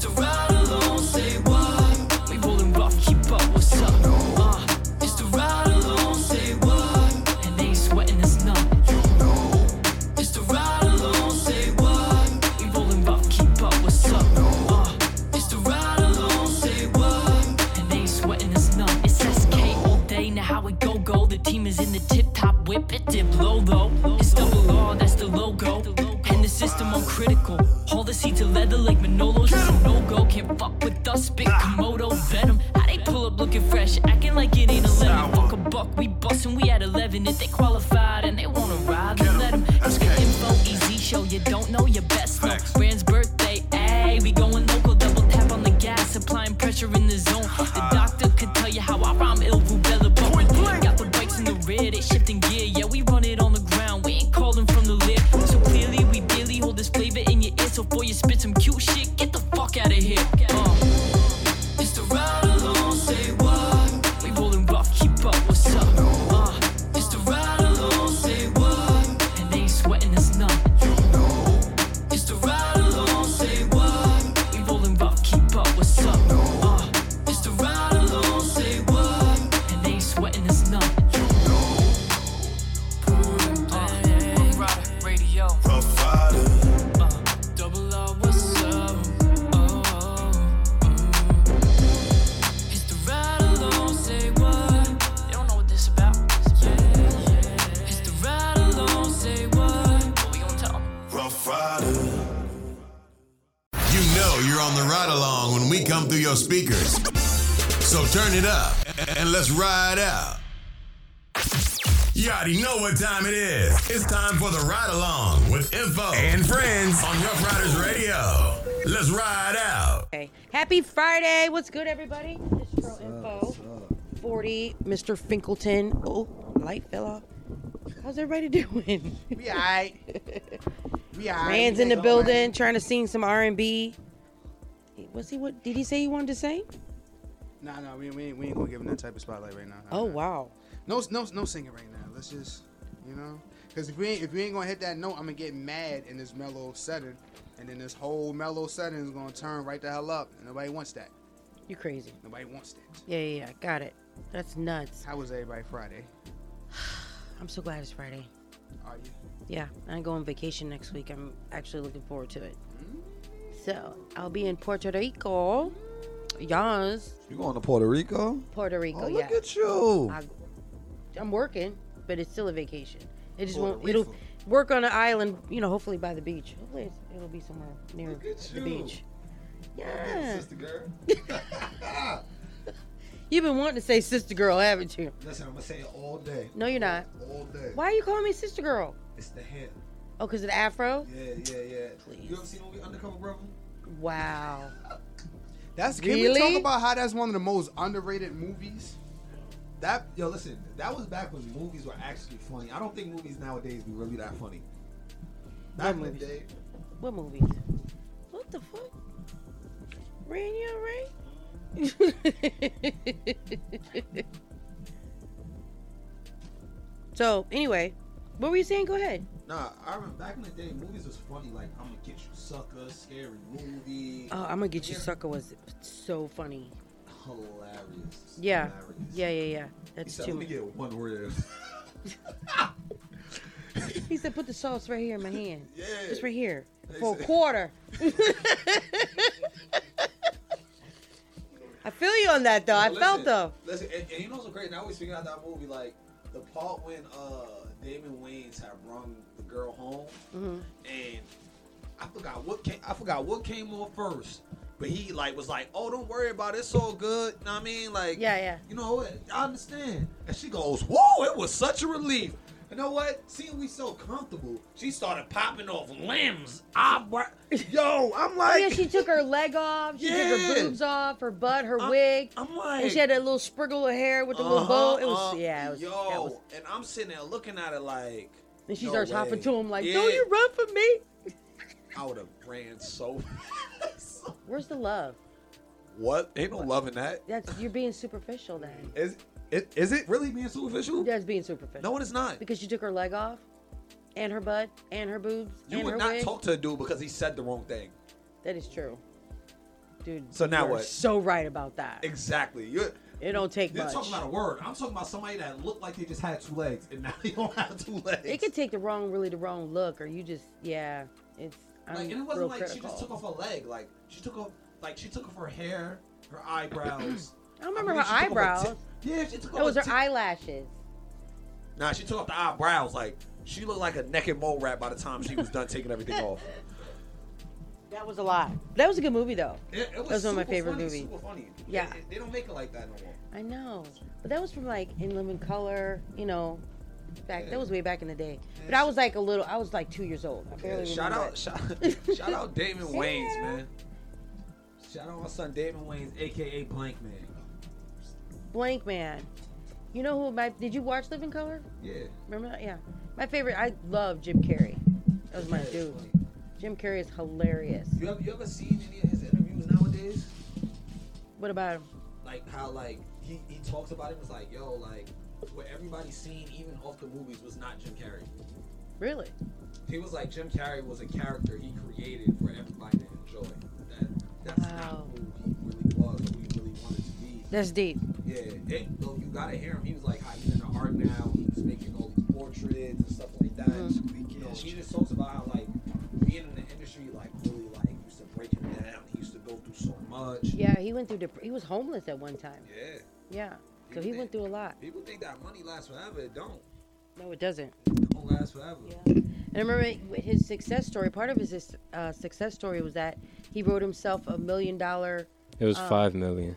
The ride Mr. Finkelton. Oh, light fell off. How's everybody doing? We alright. We alright. Man's in the building trying to sing some R&B. Was he what? Did he say he wanted to sing? Nah, nah, we, we, ain't, we ain't gonna give him that type of spotlight right now. Oh wow. No, no, no singing right now. Let's just, you know, because if we ain't, if we ain't gonna hit that note, I'm gonna get mad in this mellow setting, and then this whole mellow setting is gonna turn right the hell up, and nobody wants that. You crazy? Nobody wants that. Yeah, yeah, yeah. Got it. That's nuts. How was everybody Friday? I'm so glad it's Friday. Are you? Yeah, I go on vacation next week. I'm actually looking forward to it. Mm. So I'll be in Puerto Rico. Yes, You going to Puerto Rico? Puerto Rico. Oh, yeah. look at you. I, I'm working, but it's still a vacation. It just Puerto won't. It'll work on an island. You know, hopefully by the beach. Hopefully it's, it'll be somewhere near Look at the you. beach. Yeah. Sister girl. You've been wanting to say sister girl, haven't you? Listen, I'm gonna say it all day. No, you're not. All day. Why are you calling me sister girl? It's the hair. Oh, because of the afro? Yeah, yeah, yeah. Please. You ever seen the movie Undercover Brother? Wow. That's can we talk about how that's one of the most underrated movies? That yo, listen. That was back when movies were actually funny. I don't think movies nowadays be really that funny. Back in the day, What movies? What the fuck? Ran you alright? so, anyway, what were you saying? Go ahead. nah. I remember back in the day, movies was funny. Like I'm gonna get you, sucker, scary movie, Oh, I'm gonna get you, sucker was so funny. hilarious. Yeah. Hilarious. Yeah, yeah, yeah. He That's said, too "Let me get one word." He said, put the sauce right here in my hand. Yeah. Just right here. He For a quarter. I feel you on that, though. I Listen, felt though. Listen, and, and you know what's so great? And I always figure out that movie like the part when uh Damon Wayans had brung the girl home, Mhm. and I forgot what came. I forgot what came on first. But he like was like, "Oh, don't worry about it. It's all good." You know what I mean, like, Yeah, yeah. you know, I understand. And she goes, "Whoa, it was such a relief." You know what? Seeing we so comfortable, she started popping off limbs. I, yo, I'm Oh, like, yeah, she took her leg off. She took her boobs off, her butt, her I'm- wig. I'm like, and she had that little spriggle of hair with the little bow. It was, Uh-huh, yeah, it was, yo, was. and I'm sitting there looking at it like, And she no starts hopping to him like, Yeah. "Don't you run from me!" I would have ran so. fast. Where's the love? what? Ain't no loving that. That's you're being superficial. Then Is it? Is it really being superficial? that's being superficial. No, it is not. because she took her leg off, and her butt, and her boobs, You and would her not wig. talk to a dude because he said the wrong thing. That is true. Dude, So now you're what? So right about that. Exactly. You're, It don't take they're much. talking about a word. I'm talking about somebody that looked like they just had two legs and now they don't have two legs. It could take the wrong, really the wrong look, or you just, yeah, it's. I'm like, and it wasn't like critical. she just took off a leg. Like she took off, like she took off her hair, her eyebrows. I don't remember believe her she took eyebrows. Yeah, she took off. That was her tip- eyelashes. Nah, she took off the eyebrows. Like she looked like a naked mole rat by the time she was done taking everything off. That was a lot. That was a good movie though. It, it was That was one of my favorite funny, movies. Super funny. Yeah. They, they don't make it like that no more. I know, but that was from like In Living Color. You know, back Yeah. that was way back in the day. But I was like a little. I was like two years old. Yeah, shout out, shout, shout out Damon. Wayans, man. Shout out my son Damon Wayans, aka Blank Man. Blank Man. You know who my? Did you watch Living Color? Yeah. Remember that? Yeah. My favorite. I love Jim Carrey. That was my Yeah, dude. Jim Carrey is hilarious. You ever, you ever seen any of his interviews nowadays? What about him? Like how like he, he talks about it was like, yo, like what everybody's seen even off the movies was not Jim Carrey. Really? He was like Jim Carrey was a character he created for everybody to enjoy. That that's Wow. not who he really was or who he really wanted to be. That's deep. Yeah, it, though you gotta hear him. He was like, how he's the art now. He was making all these portraits and stuff like that. Mhm. You know, he just talks about how like being in the industry like really like used to break him down. He used to go through so much. Yeah, he went through. Dep- he was homeless at one time. Yeah. Yeah. So he think- went through a lot. People think that money lasts forever. It don't. No, it doesn't. It don't last forever. Yeah. And I remember his success story. Part of his uh, success story was that he wrote himself a million dollar. It was Um, five million.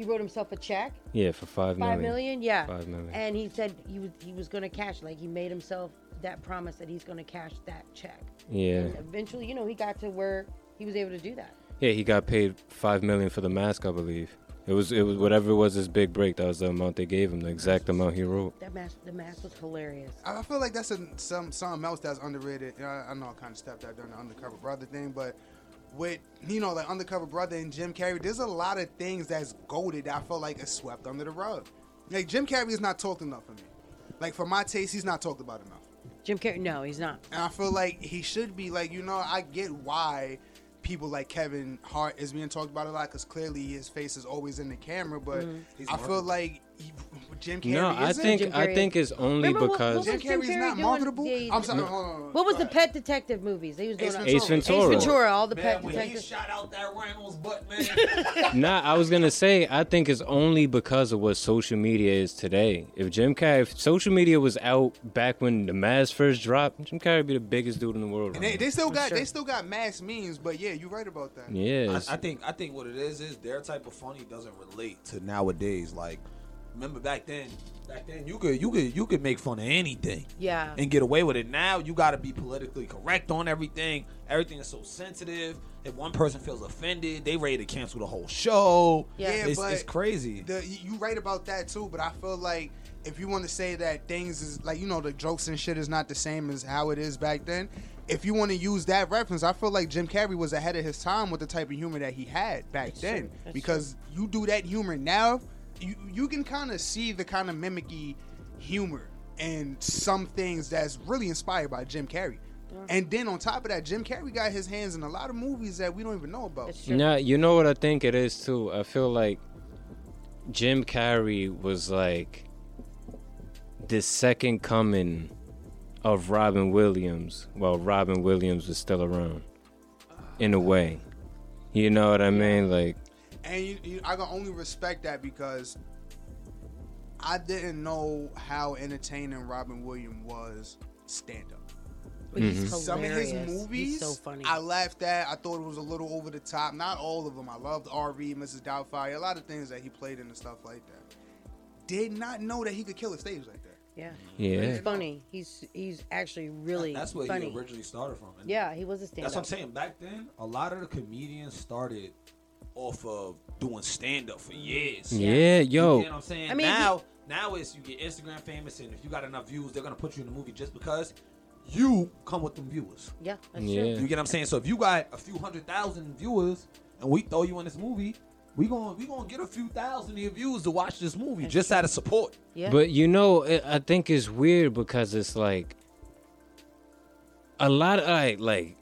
He wrote himself a check. Yeah, for five million. Five million. Yeah. Five million. And he said he was he was going to cash. Like he made himself that promise that he's going to cash that check. yeah. And eventually, you know, he got to where he was able to do that. Yeah, he got paid five million for the mask, I believe. It was it was whatever it was his big break. That was the amount they gave him, the exact amount he wrote. That mask, the mask was hilarious. I I feel like that's a, some something else that's underrated. You I, I know I kind of stepped out during the undercover brother thing, but with you know like undercover brother and Jim Carrey, there's a lot of things that's goaded. That I feel like is swept under the rug. Like Jim Carrey is not talked enough for me. Like for my taste, he's not talked about enough. Jim Carrey, no, he's not. And I feel like he should be like, you know, I get why people like Kevin Hart is being talked about a lot because clearly his face is always in the camera. But mm-hmm. He's I feel like he, Jim Carrey No, I think Jim I Carrey- think it's only Remember what- because what Jim was Jim Carrey's Carrey not doing marketable. the- I'm sorry. Hold on, hold on. What was the Pet Detective movies? They was doing Ace on- Ace Ventura. Ace Ventura, all the Man, Pet when he Detectives. shot out that rhino's butt, man. Nah, I was gonna say I think it's only because of what social media is today. If Jim Carrey, if social media was out back when the mask first dropped, Jim Carrey would be the biggest dude in the world. And right they, they still got sure. they still got mask memes, but yeah, you're right about that. now. yeah, I, it's- I think I think what it is is their type of funny doesn't relate to nowadays. Like, remember back then? Back then, you could you could you could make fun of anything Yeah. and get away with it. Now you got to be politically correct on everything. Everything is so sensitive. If one person feels offended, they ready to cancel the whole show. Yeah. Yeah, it's, but it's crazy. The, you right about that too, but I feel like if you want to say that things is like you know the jokes and shit is not the same as how it is back then. If you want to use that reference, I feel like Jim Carrey was ahead of his time with the type of humor that he had back That's then. true. Because you do that humor now, you you can kind of see the kind of mimicky humor and some things that's really inspired by Jim Carrey. And then on top of that, Jim Carrey got his hands in a lot of movies that we don't even know about. That's true. You know what I think it is too. I feel like Jim Carrey was like the second coming of Robin Williams while Robin Williams was still around. In a way. You know what I mean? Like And you, you, I can only respect that because I didn't know how entertaining Robin Williams was stand up. But he's Mhm. Some of his movies, so funny. I laughed at. I thought it was a little over the top. Not all of them. I loved R.V., Mrs. Doubtfire, a lot of things that he played in and stuff like that. Did not know that he could kill a stage like that. yeah. yeah. He's funny. He's he's actually really That's where funny. he originally started from. Yeah, he was a stand That's what I'm saying. Back then, a lot of the comedians started off of doing stand up for years. Yeah, You yo. get what I'm saying? I mean, now, now it's you get Instagram famous, and if you got enough views, they're gonna put you in the movie just because you come with them viewers. Yeah, that's Yeah. true. You get what I'm saying? So if you got a few hundred thousand viewers, and we throw you in this movie, we gonna we gonna get a few thousand of your views to watch this movie That's just true. out of support. Yeah. But you know, I I think it's weird because it's like a lot of like, like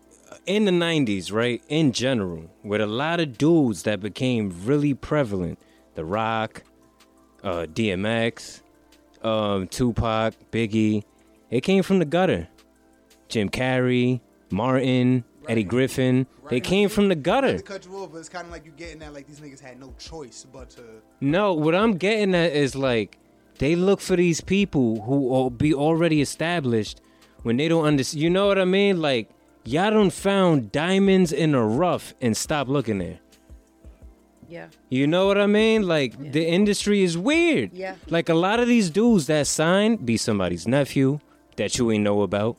in the 90s, right? In general, with a lot of dudes that became really prevalent. The Rock, uh, DMX, um, Tupac, Biggie. It came from the gutter. Jim Carrey, Martin, Eddie Griffin. They came from the gutter. to cut you off, but it's kind of like you getting that like these niggas had no choice but to. No, what I'm getting at is like they look for these people who will be already established when they don't understand. You know what I mean? Like y'all done found diamonds in the rough and stop looking there. Yeah. You know what I mean? Like the industry is weird. Yeah. Like a lot of these dudes that sign be somebody's nephew that you ain't know about,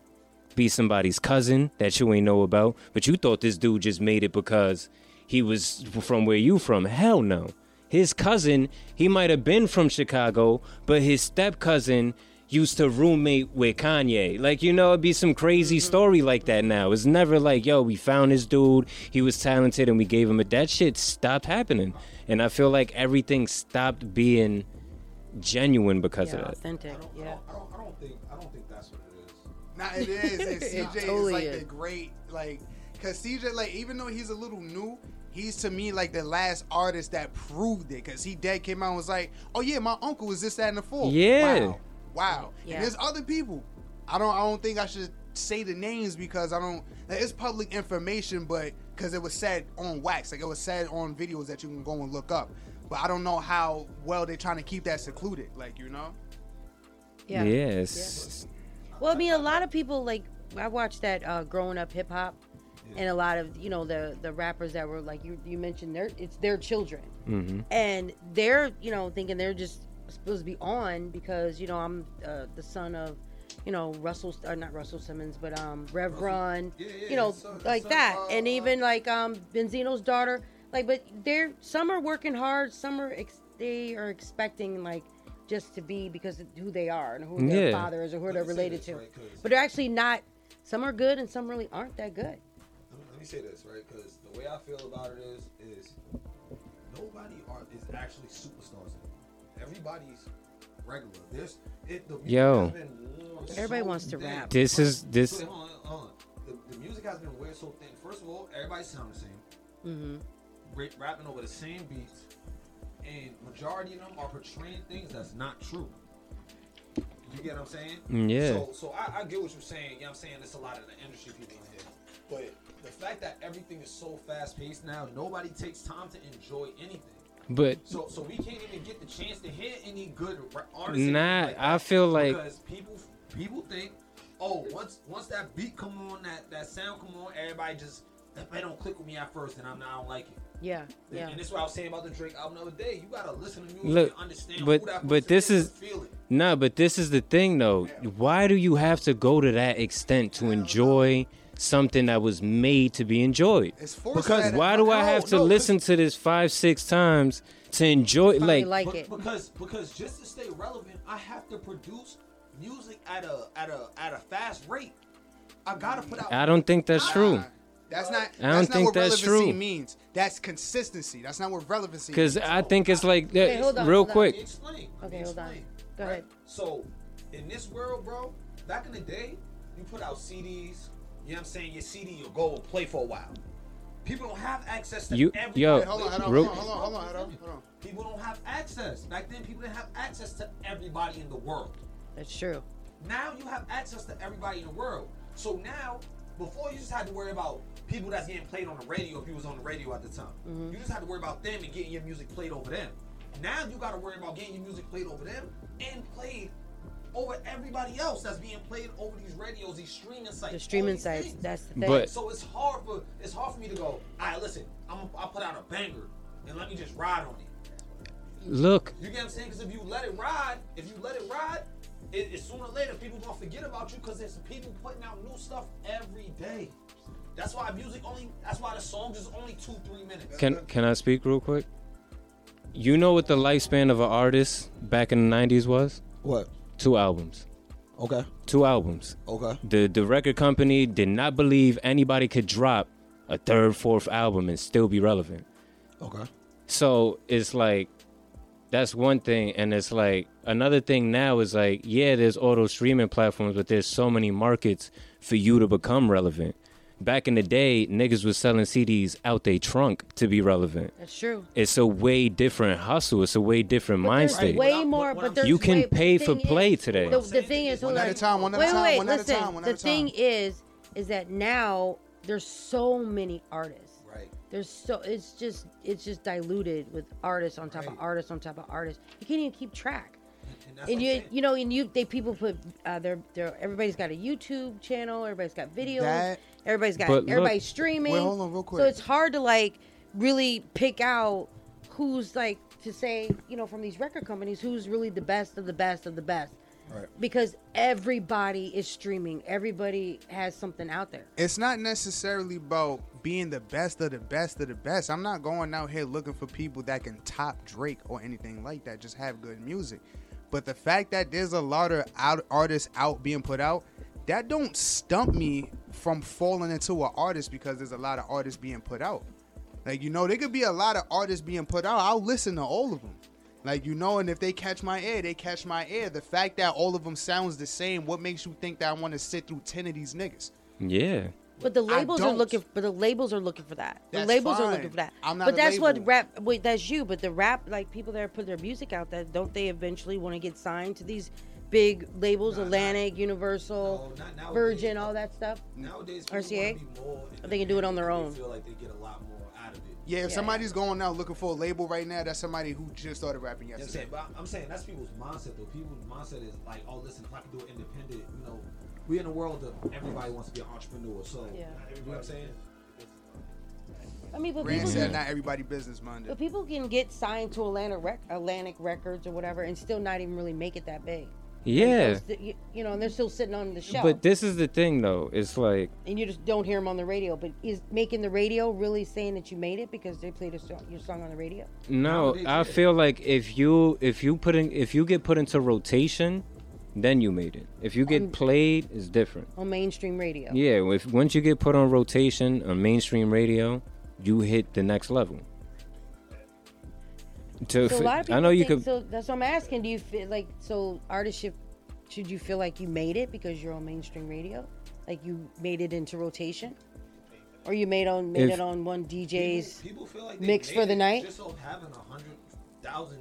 be somebody's cousin that you ain't know about, but you thought this dude just made it because he was from where you from. Hell no. His cousin, he might have been from Chicago, but his step cousin used to roommate with Kanye. Like, you know, it'd be some crazy mm-hmm. story like that now. It's never like, yo, we found this dude, he was talented and we gave him a that shit stopped happening. And I feel like everything stopped being genuine because Yeah. of that. Authentic. I don't, I Yeah. don't, I don't, I don't think I don't think that's what it is. Nah, it is. And CJ totally is like is. the great like, cause CJ like even though he's a little new, he's to me like the last artist that proved it. Cause he dead came out and was like, oh yeah, my uncle was this, that, and the fourth. Yeah. Wow. Wow. Yeah. And there's other people. I don't. I don't think I should say the names because I don't. Like, it's public information, but because it was said on wax, like it was said on videos that you can go and look up. But I don't know how well they're trying to keep that secluded. Like you know. Yeah. Yes. Well, I mean, a lot of people like I watched that uh, growing up hip hop, and a lot of you know the the rappers that were like you you mentioned their it's their children, Mm-hmm. and they're you know thinking they're just supposed to be on because you know I'm uh, the son of you know Russell or not Russell Simmons but um Rev Run, Yeah, yeah, you know son- like son, that, uh, and uh, even like um Benzino's daughter, like but they're some are working hard, some are ex- they are expecting like just to be because of who they are and who their Yeah. father is or who Let they're related this, to. right, 'cause- But they're actually not. Some are good and some really aren't that good. Let me, let me say this, right? Because the way I feel about it is, is nobody are is actually superstars. Everybody's regular. This it the music Yo. has been Everybody so wants to thin. rap. This is this So, hold on, hold on. The, the music has been weird so thin. First of all, everybody sound the same. Mm-hmm. Ra- rapping over the same beats, and majority of them are portraying things that's not true. You get what I'm saying? Mm, yeah. So, so I, I get what you're saying. You know what I'm saying? It's a lot of the industry people in here. But the fact that everything is so fast paced now, nobody takes time to enjoy anything. But So, so we can't even get the chance to hear any good artists. Nah, like I feel like- because people people think, oh, once once that beat come on, that that sound come on, everybody just if they don't click with me at first, then I'm not, I don't like it. Yeah, And- yeah. And this is what I was saying about the Drake album the other day. You gotta listen to music Look, and understand but- who that but this is, is- and feel it. nah, but this is the thing though. Why do you have to go to that extent to enjoy something that was made to be enjoyed? It's forced Because that- Why do I have to no, 'cause- listen to this five, six times to enjoy Probably like, like it. because because just to stay relevant, I have to produce music at a at a at a fast rate. I gotta put out. I don't think that's true. That's not. I don't that's not think what that's relevancy true. means. That's consistency. That's not what relevancy. Cause. I think it's like that. Okay, hold uh, on, real hold on. quick. Explain. Okay, hold on. explain. Go ahead. So, in this world, bro, back in the day, you put out CDs. You know what I'm saying? Your CD, you'll go and play for a while. People don't have access to You- everybody. yo, Wait, hold on, hold on, hold on, hold on, hold on, hold on. People don't have access. Back then, people didn't have access to everybody in the world. That's true. Now you have access to everybody in the world. So now, before you just had to worry about people that's getting played on the radio if you was on the radio at the time. Mm-hmm. You just had to worry about them and getting your music played over them. Now you got to worry about getting your music played over them and played over everybody else that's being played over these radios, these streaming sites. The streaming sites. things. That's the thing. But- so it's hard for it's hard for me to go. All right, listen, I'm I put out a banger and let me just ride on it. Look, You get what I'm saying? Because if you let it ride, if you let it ride, it, it sooner or later people gonna forget about you because there's people putting out new stuff every day. That's why music only. That's why the songs is only two, three minutes. can can I speak real quick? You know what the lifespan of an artist back in the '90s was? What? Two albums. Okay. Two albums. Okay. The the record company did not believe anybody could drop a third, fourth album and still be relevant. Okay. So it's like that's one thing, and it's like another thing now is like yeah, there's all those streaming platforms, but there's so many markets for you to become relevant. Back in the day, niggas was selling CDs out their trunk to be relevant. That's true. It's a way different hustle. It's a way different But mind state. way What I'm- more. but I'm- there's You can way- pay for play is- today. The, the thing is, One at a time, one at a wait, time, wait, one at a listen. time, one the thing is, is that now there's so many artists. Right. There's so it's just it's just diluted with artists on top of artists on top of artists. You can't even keep track. And and you saying. you know and you they people put uh their their everybody's got a YouTube channel, everybody's got videos, That- everybody's got But look- everybody's streaming. Wait, hold on real So it's hard to like really pick out who's like to say, you know, from these record companies who's really the best of the best of the best. Right. Because everybody is streaming. Everybody has something out there. it's not necessarily about being the best of the best of the best. I'm not going out here looking for people that can top Drake or anything like that. Just have good music. But the fact that there's a lot of out artists out being put out, that don't stump me from falling into an artist because there's a lot of artists being put out. Like you know, there could be a lot of artists being put out. I'll listen to all of them. Like you know, and if they catch my ear, they catch my ear. The fact that all of them sounds the same, what makes you think that I want to sit through ten of these niggas? Yeah. But the labels are looking. But the labels are looking for that. The That's labels are looking for that. I'm not but a that's what rap. Wait, that's you. But the rap, like people that put their music out, that don't they eventually want to get signed to these big labels, Nah, nah. Atlantic, Universal, No, not nowadays. Virgin, all that stuff? Nowadays, RCA? wanna be more they can do it on their own. Feel like they get a lot more out of it. Yeah, if Yeah. somebody's going out looking for a label right now, that's somebody who just started rapping You know I'm saying? But I'm saying that's people's mindset though. People's mindset is like, oh, listen, if I can do it independent, you know, we in a world of everybody wants to be an entrepreneur. So, Yeah. you know what I'm saying? I mean, but Rand people, said can, not everybody business minded. but people can get signed to Atlantic, rec- Atlantic Records or whatever, and still not even really make it that big. Yeah. They'll you, you know, and they're still sitting on the shelf. But this is the thing though. It's like and you just don't hear them on the radio. But is making the radio really saying that you made it because they played a song, your song on the radio? no, I feel like if you if you put in if you get put into rotation, then you made it. If you get played, it's different. on mainstream radio. Yeah, if once you get put on rotation on mainstream radio, you hit the next level. To, So a lot of people I know you think, could. So that's what I'm asking. Do you feel like so artist should should you feel like you made it because you're on mainstream radio, like you made it into rotation, or you made on made If- it on one DJ's? People, people feel like mix for the it night? Just so having a hundred thousand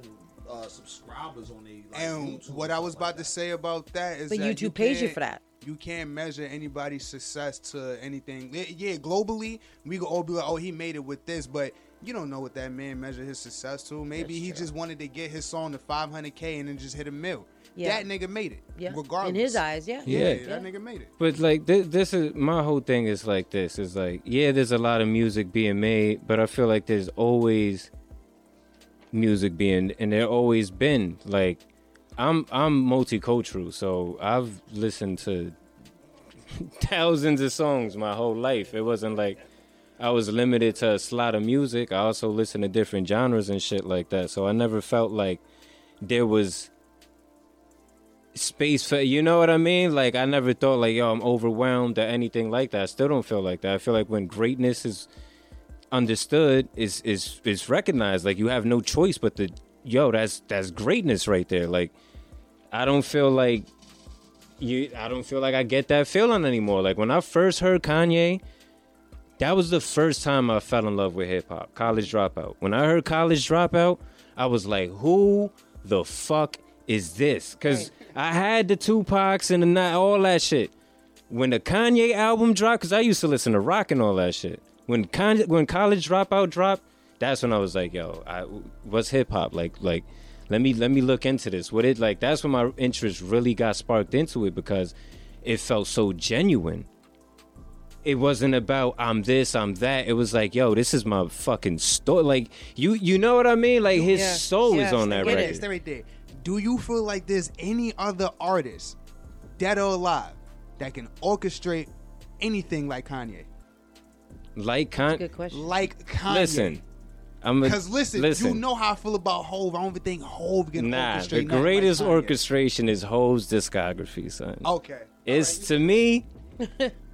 uh, subscribers on the like, And YouTube what I was stuff like about to say about that is But that YouTube pays you for that. You can't measure anybody's success to anything. Yeah, Yeah, globally, we could all be like, "Oh, he made it with this," but you don't know what that man measured his success to. Maybe That's he true. just wanted to get his song to 500k and then just hit a mill. Yeah. That nigga made it. Yeah, regardless. in his eyes, yeah. Yeah, Yeah. that nigga made it. But like this, this is my whole thing is like this is like yeah, there's a lot of music being made, but I feel like there's always music being, and there always been like I'm I'm multicultural, so I've listened to thousands of songs my whole life. It wasn't like I was limited to a slot of music. I also listened to different genres and shit like that. So I never felt like there was space for you know what I mean? Like I never thought like yo I'm overwhelmed or anything like that. I still don't feel like that. I feel like when greatness is understood is is is recognized like you have no choice but to yo that's that's greatness right there. Like I don't feel like you I don't feel like I get that feeling anymore. Like when I first heard Kanye that was the first time I fell in love with hip hop. College Dropout. When I heard College Dropout, I was like, "Who the fuck is this?" Because I had the Tupacs and the ni- all that shit. When the Kanye album dropped, because I used to listen to rock and all that shit. When Kanye, when College Dropout dropped, that's when I was like, "Yo, I, what's hip hop like?" Like, let me let me look into this. What it like? That's when my interest really got sparked into it because it felt so genuine it wasn't about I'm this, I'm that. It was like, yo, this is my fucking story. Like you, you know what I mean? Like his Yeah. soul Yes, is on that record. Stay right there. Do you feel like there's any other artist, dead or alive, that can orchestrate anything like Kanye? Like Con- Good question. Like Kanye. listen, I'm Because listen, you know how I feel about Hov. I don't even think Hov can Nah, orchestrate the greatest like orchestration is Hov's discography, son. Okay. It's to me, she-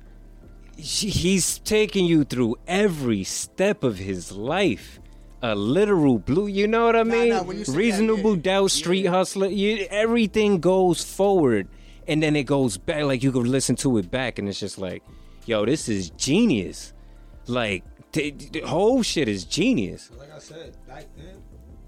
he's taking you through every step of his life. A literal blue, you know what I mean? nah, when you say that, Reasonable yeah. doubt, street Yeah. hustler. You, everything goes forward, and then it goes back. Like you can listen to it back, and it's just like, yo, this is genius. Like the, the whole shit is genius. Like I said, back then,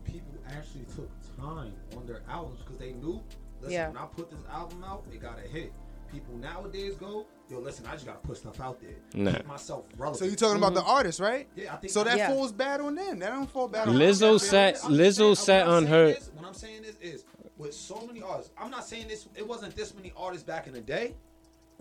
people actually took time on their albums because they knew, listen, Yeah. when I put this album out, it got a hit. People nowadays go, yo, listen, I just gotta put stuff out there. Nah. Keep myself relevant. So you talking about the Mm-hmm. artist, right? Yeah, I think So that Yeah. falls bad on them. That don't fall bad on Lizzo them. sat- Lizzo saying- sat what on her- Is, what I'm saying is, is with so many artists, I'm not saying this. It wasn't this many artists back in the day. You know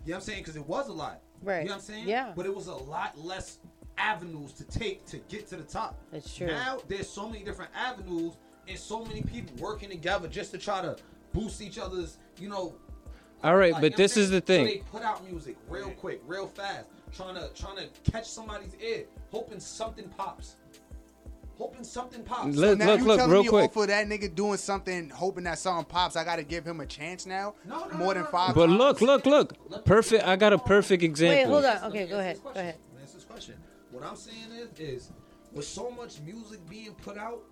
what I'm saying? Because it was a lot. Right. You know what I'm saying? Yeah. But it was a lot less avenues to take to get to the top. That's true. Now there's so many different avenues and so many people working together just to try to boost each other's, you know. All right, like, but you know what this is the thing. So they put out music real quick, real fast, trying to trying to catch somebody's ear, hoping something pops. Hoping something pops. Look, now look, you look, telling real me quick. off of that nigga doing something, hoping that something pops. I gotta give him a chance now. No, no, more no, than five. But times? look, look, look. Perfect. I got a perfect example. Wait, hold on. Okay, go ahead. Go ahead. Answer this question. What I'm saying is, is with so much music being put out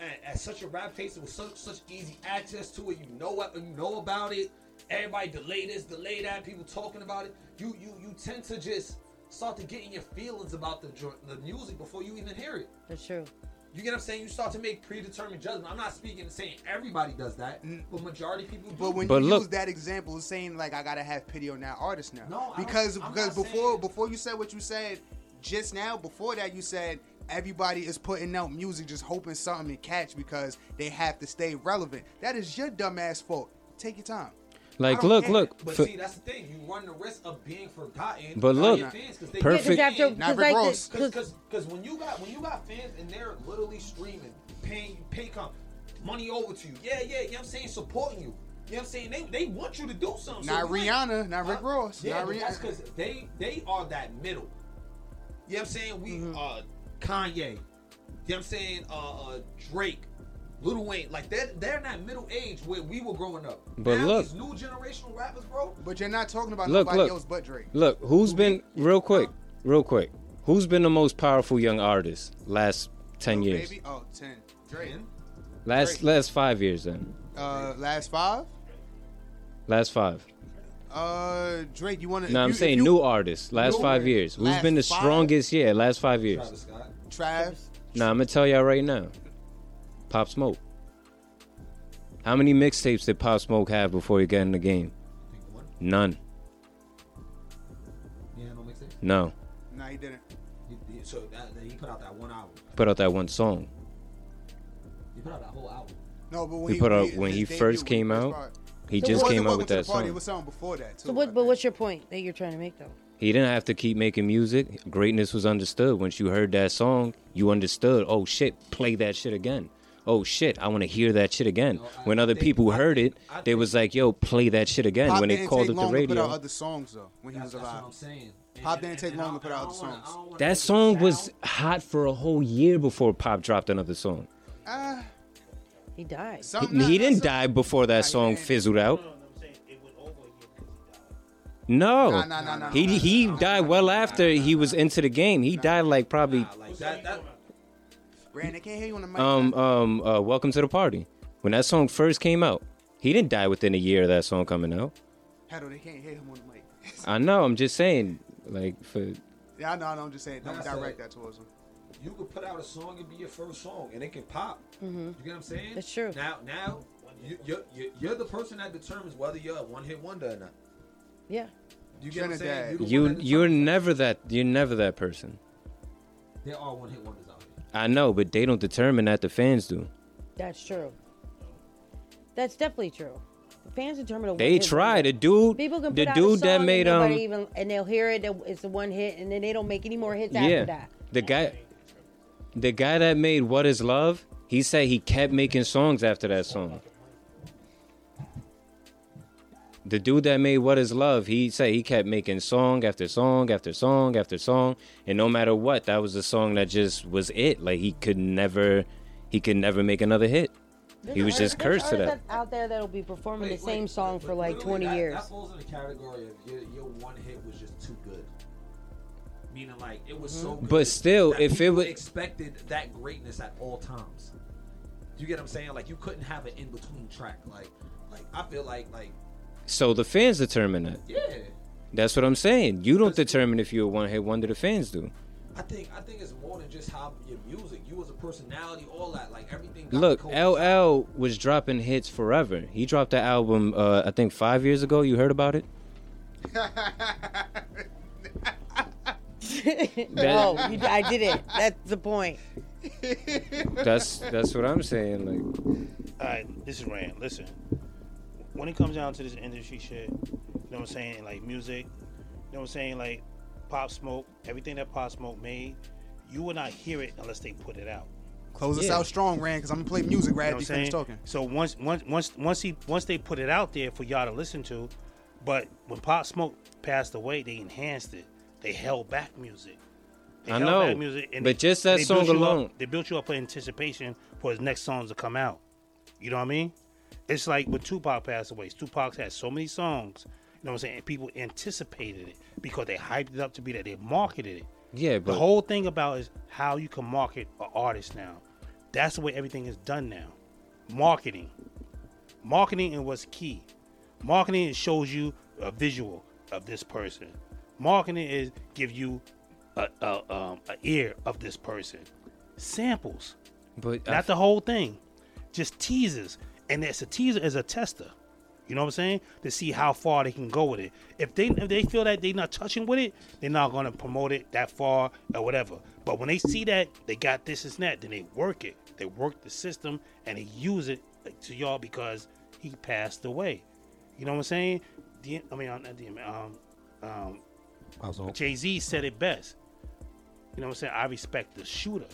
at, at such a rap pace, with such such easy access to it, you know what, you know about it. Everybody delay this, delay that. People talking about it. You you you tend to just start to get in your feelings about the the music before you even hear it. That's true. You get what I'm saying? You start to make predetermined judgment. I'm not speaking and saying everybody does that, mm. but majority of people do. But when But you look- use that example, it's saying like I gotta have pity on that artist now. No, because I'm because not before saying- before you said what you said just now, before that you said everybody is putting out music just hoping something to catch because they have to stay relevant. That is your dumbass fault. Take your time. Like, I look, care. look. But for- see, that's the thing. You run the risk of being forgotten. But look, your fans 'cause they perfect- Yeah, 'cause after, Because Not like Ross. this, cause, because because when you got when you got fans and they're literally streaming, paying you, pay come money over to you. Yeah, yeah. You know what I'm saying? Supporting you. You know what I'm saying? They they want you to do something. Not you ain't- Rihanna, not Rick Huh? Ross, Yeah, not but that's Rihanna. because they they are that middle. You know what I'm saying? We Mm-hmm. uh Kanye. You know what I'm saying? Uh, uh Drake. Lil Wayne, like they're they're in that middle age where we were growing up. But now, look- these new generational rappers, bro. But you're not talking about Look, nobody look. else but Drake. Look, who's been real quick, real quick. Who's been the most powerful young artist last ten years? Baby? Oh, 10. Drake. Last Drake. last five years then. Uh, last five? Last five. Uh, Drake, you want to? No, I'm saying new artists. Last New five artists. years. Who's been the five? strongest? Yeah, last five years. Travis Scott. Trav. Nah, I'm gonna tell y'all right now. Pop Smoke. How many mixtapes did Pop Smoke have before he got in the game? One. None. Yeah, no mixtape. No. No, he didn't. He, he, so that, that he put out that one album. Put out that one song. He put out that whole album. No, but when He put out- his when he debut, first came out, brought- He So just came out with that the party. Song. was something before that too. so what? But what's your point that you're trying to make though? He didn't have to keep making music. Greatness was understood. Once you heard that song, you understood. Oh shit, play that shit again. Oh shit, I want to hear that shit again. No, I- when I other think- people I heard think- it, I they think- was like, "Yo, play that shit again." Pop when they didn't called take up the long to put out radio, other songs though when he That's, was that's what alive. I'm saying. And- Pop and- didn't take long to put out don't other wanna- I songs. wanna that song was hot for a whole year before Pop dropped another song. Ah, He died. He, something- he nah, didn't die before that Nah, song fizzled out. No, no, I'm saying it went over a year because he. No, Nah, nah, nah, nah, he he nah, nah, died well after he was into the game. He died like probably Nah, like that, that, Brand, they can't hear you on the mic. um um uh, Welcome to the Party. When that song first came out, he didn't die within a year of that song coming out. Hello, they can't hear him on the mic. I know. I'm just saying, like for yeah, I know, I know. I'm just saying. Don't Like I direct said, that towards him. you could put out a song and be your first song, and it can pop. You get what I'm saying? That's true. Now, now, you, you're, you're you're the person that determines whether you're a one-hit wonder or not. Yeah. You get what I'm saying? Trinidad. You're the You that you're determines never that you're never that person. that. There are one-hit wonders out here. I know, but they don't determine that. The fans do. That's true. That's definitely true. The fans determine a They try. The dude, People can the put out a dude that made and um, even, and they'll hear it. It's the one hit, and then they don't make any more hits yeah, after that. the guy, the guy that made "What Is Love," he said he kept making songs after that song. The dude that made "What Is Love," he said he kept making song after song after song after song, and no matter what, that was the song that just was it. Like he could never, he could never make another hit. He was There's just artists- cursed to that. out there that'll be performing Wait, the same wait, song but for like 20 that, years. That falls in the category of your, your one hit was just too good. Meaning, like it was so mm-hmm. good. But still, that if it was- expected that greatness at all times. You get what I'm saying? Like you couldn't have an in between track. Like, like I feel like, like So the fans determine that. yeah. That's what I'm saying. You don't determine if you're a one hit wonder. The fans do. I think I think it's more than just how your music, you as a personality, all that, like everything. got Look, to coincide. LL was dropping hits forever. He dropped that album, uh, I think five years ago. You heard about it? no, you, I did it. That's the point. That's that's what I'm saying. Like, All right, this is Rand. Listen, when it comes down to this industry shit, you know what I'm saying? Like music, you know what I'm saying? Like Pop Smoke, everything that Pop Smoke made, you will not hear it unless they put it out. Close us out strong, Rand, because I'm gonna play music right You know after what you I'm finish talking. So once once once once he once they put it out there for y'all to listen to, but when Pop Smoke passed away, they enhanced it. They held back music. They I held know, back music, but they- just that song built you up- alone. they built you up for anticipation for his next songs to come out. You know what I mean? It's like when Tupac passed away. Tupac had so many songs. You know what I'm saying? People anticipated it because they hyped it up to be that. They marketed it. yeah, The whole thing about is how you can market an artist now. That's the way everything is done now. Marketing. Marketing is what's key. Marketing shows you a visual of this person. Marketing is give you a, a, um, a ear of this person. Samples, but I not the whole thing. Just teasers, and it's a teaser as a tester. You know what I'm saying? To see how far they can go with it. If they if they feel that they're not touching with it, they're not gonna promote it that far or whatever. But when they see that they got this and that, then they work it. They work the system and they use it to y'all because he passed away. You know what I'm saying? D- I mean, uh, DM, um, um, Jay Z said it best. You know what I'm saying? I respect the shooter.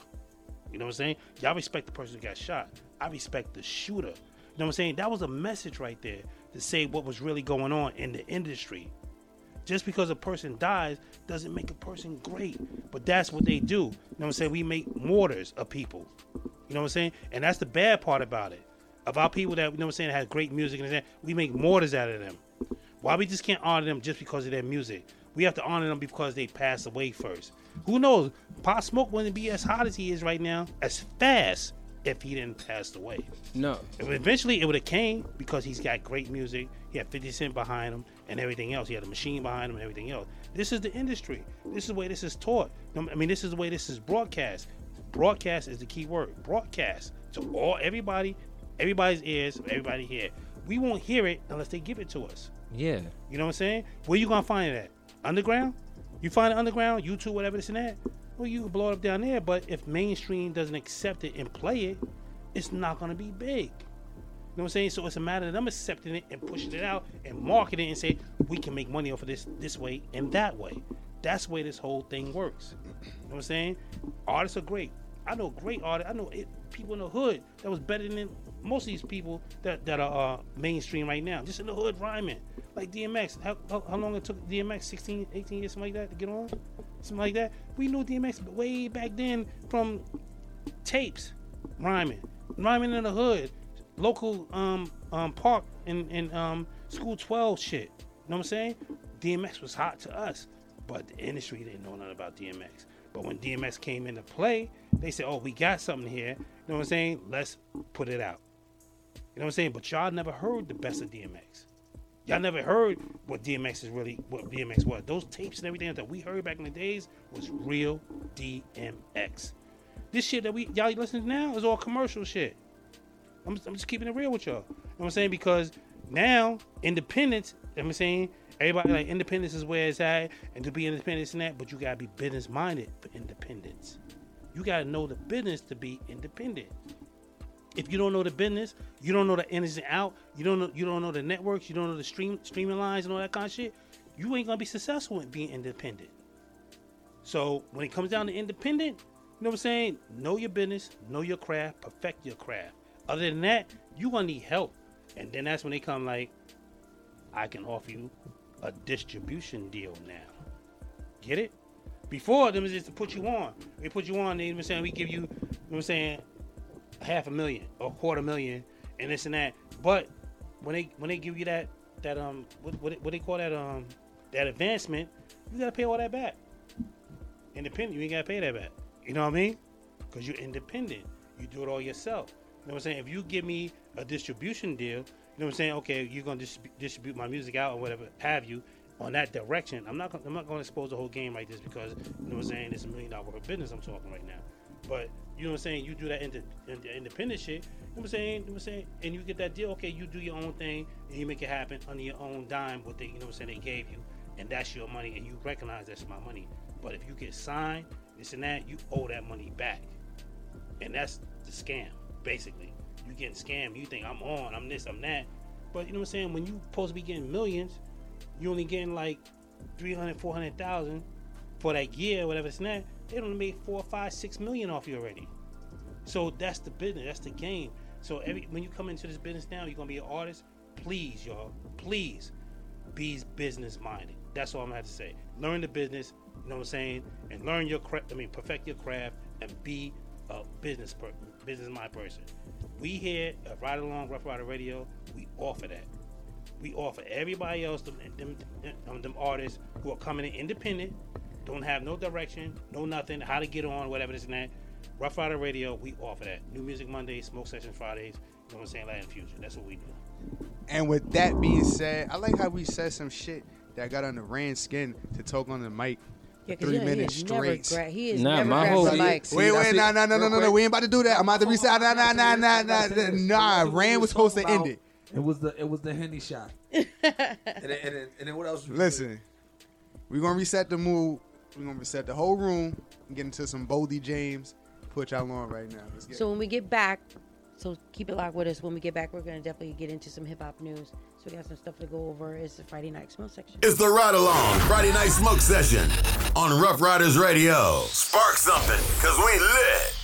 You know what I'm saying? Y'all respect the person who got shot. I respect the shooter. Know what I'm saying? That was a message right there to say what was really going on in the industry. Just because a person dies doesn't make a person great. But that's what they do. You know what I'm saying? We make mortars of people. You know what I'm saying? And that's the bad part about it. Of our people that, you know what I'm saying, have great music and that, we make mortars out of them. Why we just can't honor them just because of their music? We have to honor them because they passed away first. Who knows? Pop Smoke wouldn't be as hot as he is right now, as fast, if he didn't pass away. no. Eventually, it would have came because he's got great music. He had 50 Cent behind him and everything else. He had a machine behind him and everything else. This is the industry. This is the way this is taught. I mean, this is the way this is broadcast. Broadcast is the key word. Broadcast to all everybody, everybody's ears, everybody here. We won't hear it unless they give it to us. Yeah, You know what I'm saying? Where you gonna find it at? Underground? You find it underground, YouTube, whatever this and that. Well, you can blow it up down there, but if mainstream doesn't accept it and play it, it's not gonna be big. You know what I'm saying? So it's a matter of them accepting it and pushing it out and marketing it and say we can make money off of this this way and that way. That's the way this whole thing works. You know what I'm saying? Artists are great. I know great artists. I know it, people in the hood that was better than most of these people that, that are uh, mainstream right now. Just in the hood rhyming. Like DMX. How, how, how long it took DMX? 16, 18 years, something like that, to get on? Something like that. We knew DMX way back then from tapes rhyming. Rhyming in the hood. Local um um park and, and um school 12 shit. You know what I'm saying? DMX was hot to us, but the industry didn't know nothing about DMX. But when DMX came into play, they said, "Oh, we got something here." You know what I'm saying? Let's put it out. You know what I'm saying? But y'all never heard the best of DMX. Y'all never heard what DMX is really what DMX was. Those tapes and everything that we heard back in the days was real DMX. This shit that we y'all listening to now is all commercial shit. I'm, I'm just keeping it real with y'all. You know what I'm saying? Because now independence, you know I'm saying everybody like independence is where it's at, and to be independent and that, but you gotta be business minded for independence. You gotta know the business to be independent. If you don't know the business, you don't know the ins and out, you don't know you don't know the networks, you don't know the stream streaming lines and all that kind of shit, you ain't gonna be successful in being independent. So when it comes down to independent, you know what I'm saying? Know your business, know your craft, perfect your craft. Other than that, you gonna need help. And then that's when they come like, I can offer you a distribution deal now. Get it? Before them is just to put you on. They put you on, they even saying we give you, you know what I'm saying, half a million or a quarter million and this and that. But when they when they give you that that um what what, what they call that um that advancement, you gotta pay all that back. Independent, you ain't gotta pay that back. You know what I mean? Because you're independent. You do it all yourself. You know what I'm saying? If you give me a distribution deal, you know what I'm saying? Okay, you're gonna dis- distribute my music out or whatever have you, on that direction. I'm not. gonna- I'm not to expose the whole game like this because you know what I'm saying. It's a million dollar business I'm talking right now. But you know what I'm saying. You do that into, into independent shit. You know what I'm saying. You know what I'm saying. And you get that deal. Okay, you do your own thing and you make it happen under your own dime. What they you know what I'm saying they gave you, and that's your money, and you recognize that's my money. But if you get signed, this and that, you owe that money back, and that's the scam basically. You getting scammed. You think I'm on. I'm this. I'm that. But you know what I'm saying. When you supposed to be getting millions, you only getting like 300, 400,000 for that year, whatever it's not, they only made four, five, six million off you already. So that's the business, that's the game. So every when you come into this business now, you're gonna be an artist. Please, y'all, please be business minded. That's all I'm gonna have to say. Learn the business, you know what I'm saying, and learn your craft. I mean, perfect your craft and be a business per- business mind person. We here at Ride Along Rough Rider Radio, we offer that we offer everybody else them, them, them, them artists who are coming in independent, don't have no direction, no nothing, how to get on, whatever this and that. Rough Rider Radio, we offer that. New Music Mondays, Smoke Session Fridays, you know what I'm saying, Latin Fusion. That's what we do. And with that being said, I like how we said some shit that got under Rand's skin to talk on the mic Yeah, three minutes he is never straight. gra- he is Nah, never my whole- the See, mic. wait, wait, it. nah, nah, no, no, Real no, no. We ain't about to do that. I'm about to reset. Nah, nah, nah, nah, nah. Nah, Rand was supposed to end it. It was the it was the henny shot. And then, and then, and then what else? Listen, we're gonna reset the mood. We're gonna reset the whole room and get into some Boldy James. Put y'all on right now. Let's get So when we get back, so keep it locked with us. When we get back, we're gonna definitely get into some hip hop news. So we got some stuff to go over. It's the Friday night smoke section. It's the Ride Along Friday Night Smoke Session on Rough Riders Radio. Spark something, cause we lit.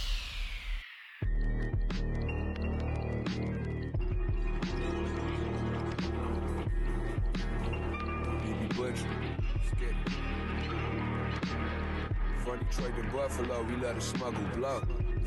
Detroit to Buffalo, we let a smuggle blow.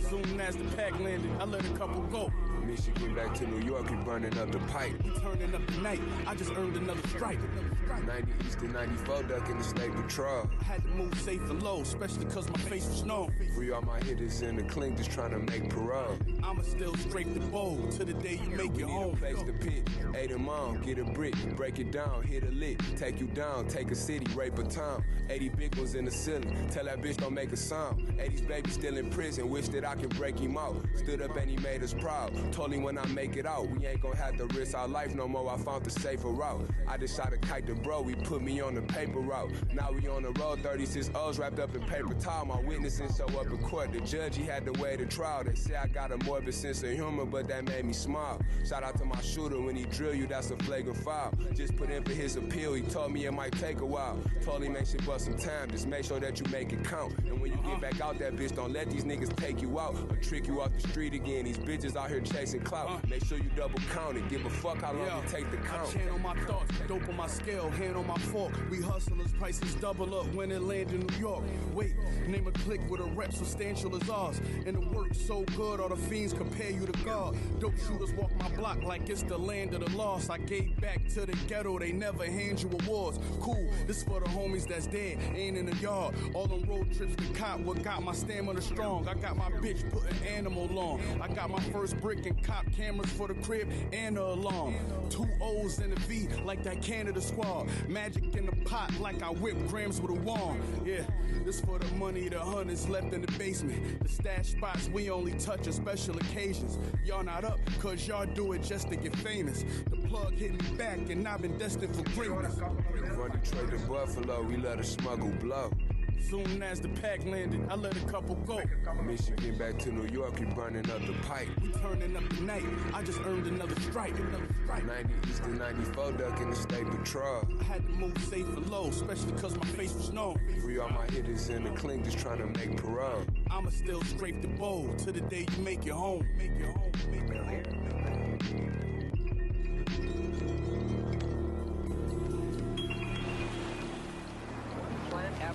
Soon as the pack landed, I let a couple go. Michigan back to New York, we burning up the pipe. We turning up the night. I just earned another strike. 90 East to 94, ducking the state patrol. I had to move safe and low, especially cause my face was known. Free all my hitters in the clink, just trying to make parole. I'ma still scrape the bowl till the day you make We home. a place to pit. Eight them on, get a brick, break it down, hit a lick, take you down, take a city, rape a town. 80 big ones in the ceiling, tell that bitch don't make a sound. 80s baby still in prison, wish that I could break him out. Stood up and he made us proud. Told him when I make it out, we ain't gonna have to risk our life no more. I found the safer route. I just shot a kite to bro, he put me on the paper route. Now we on the road, 36 O's wrapped up in paper towel. My witnesses show up in court. The judge, he had to wait a trial. They say I got a morbid sense of humor, but that made me smile. Shout out to my shooter when he drill you, that's a flagrant foul. Just put in for his appeal, he told me it might take a while. Told him make shit bust some time, just make sure that you make it count. And when you get back out that bitch, don't let these niggas take you out or trick you off the street again. These bitches out here chasing clout. Make sure you double count it, give a fuck how long Yeah. it take to I count. channel my thoughts, dope on my scale, hand on my fork. We hustlers, prices double up when it land in New York. Wait, name a click with a rep substantial as ours. And the work so good, all the fiends compare you to God. Dope shooters walk my block like it's the land of the lost. I gave back to the ghetto, they never hand you awards. Cool, this for the homies that's dead, ain't in the yard. All them road trips to cop, what got my stamina strong. I got my bitch put an animal on. I got my first brick and cop cameras for the crib and the alarm. Two O's and a V like that Canada squad. Magic in the pot like I whip grams with a wand. Yeah, this for the money the hunters left in the basement. The stash spots we only touch on special occasions. Y'all not up, cause y'all do it just to get famous. The plug hit me back and I've been destined for greatness. From Detroit to Buffalo, we let a smuggle blow. Soon as the pack landed, I let a couple go. Michigan back to New York, we burning up the pipe. We turning up the night. I just earned another strike. Another strike. 90 East to 94, ducking the state patrol. I had to move safe and low, especially cause my face was known. Free all my hitters in the clink, just trying to make parole. I'ma still scrape the bowl to the day you make it home. Make it home. Make it home.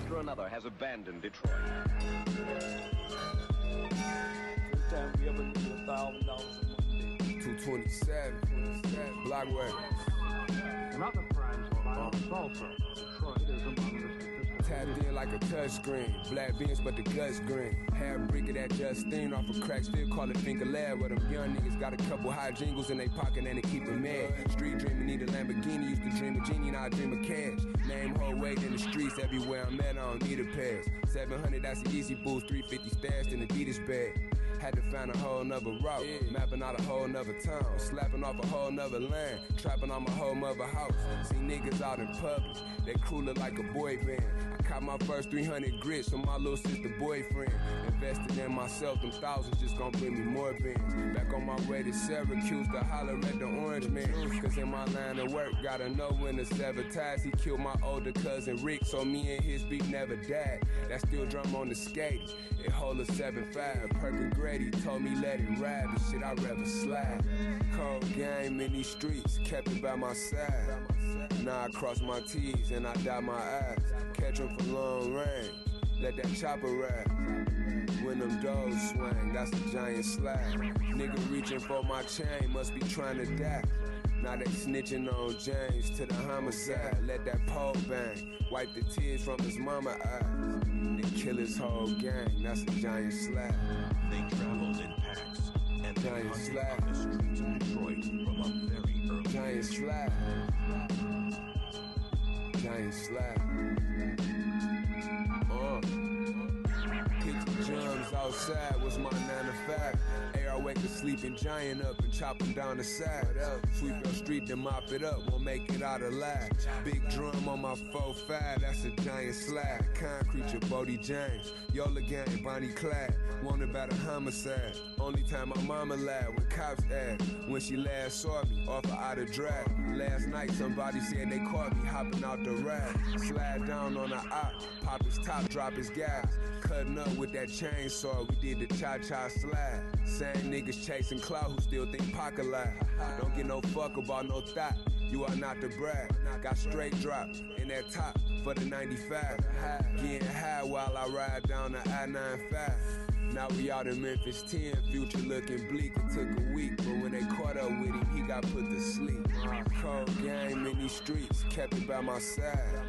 After another has abandoned Detroit. First time we ever knew a thousand dollars in one day. 227, 27, Blackway. Another crime for violence also. Detroit is among the statistics. Tapped in like a touchscreen. Black beans, but the guts green. Half brick of that Justine off a crack, still call it finger lab. Where them young niggas got a couple high jingles in they pocket and they keep it mad. Street dreaming, need a Lamborghini. Used to dream of genie, now I dream of cash. Name whole weight in the streets, everywhere I'm at, I don't need a pass. 700, that's an easy boost. 350 stashed in Adidas bag. Had to find a whole nother route, mapping out a whole nother town, slapping off a whole nother land, trapping on my whole mother house. See niggas out in public, they crew look like a boy band. I caught my first 300 grits from my little sister boyfriend. Invested in myself, them thousands just gonna bring me more bands. Back on my way to Syracuse to holler at the orange man. Cause in my line of work, gotta know when to sever ties. He killed my older cousin Rick, so me and his beat never died. That still drum on the skate. It hold a 7-5. Perkin Told me let it ride, but shit, I'd rather slide. Cold game in these streets, kept it by my side. Now I cross my T's and I dot my I's. Catch 'em for long range, let that chopper ride. When them doors swing, that's a giant slide. Nigga reaching for my chain, must be trying to die. Now they snitching on James to the homicide. Let that pole bang, wipe the tears from his mama eyes. They kill his whole gang, that's a giant slap. They traveled in packs and they Giant slap. on the streets of Detroit from a very early Giant slap. Giant slap. Outside was my 9 to 5. Air I wake a sleeping giant up and chop him down the side. Sweep your street to mop it up, won't make it out alive. Big drum on my 4-5, that's a giant slide. Concrete your Boldy James. Yola gang, Bonnie Clyde. Wanted about a homicide. Only time my mama lied when cops asked. When she last saw me, off her out of drag. Last night somebody said they caught me hopping out the ride. Slide down on the op, pop his top, drop his gas. Cutting up with that chainsaw, we did the cha-cha slide. Same niggas chasing clout who still think pocket lie. Don't get no fuck about no thought. You are not the brag. Got straight drop in that top for the 95. Getting high while I ride down the I-95. Now we out in Memphis 10, future looking bleak. It took a week, but when they caught up with him, he got put to sleep. Cold game in these streets, kept it by my side.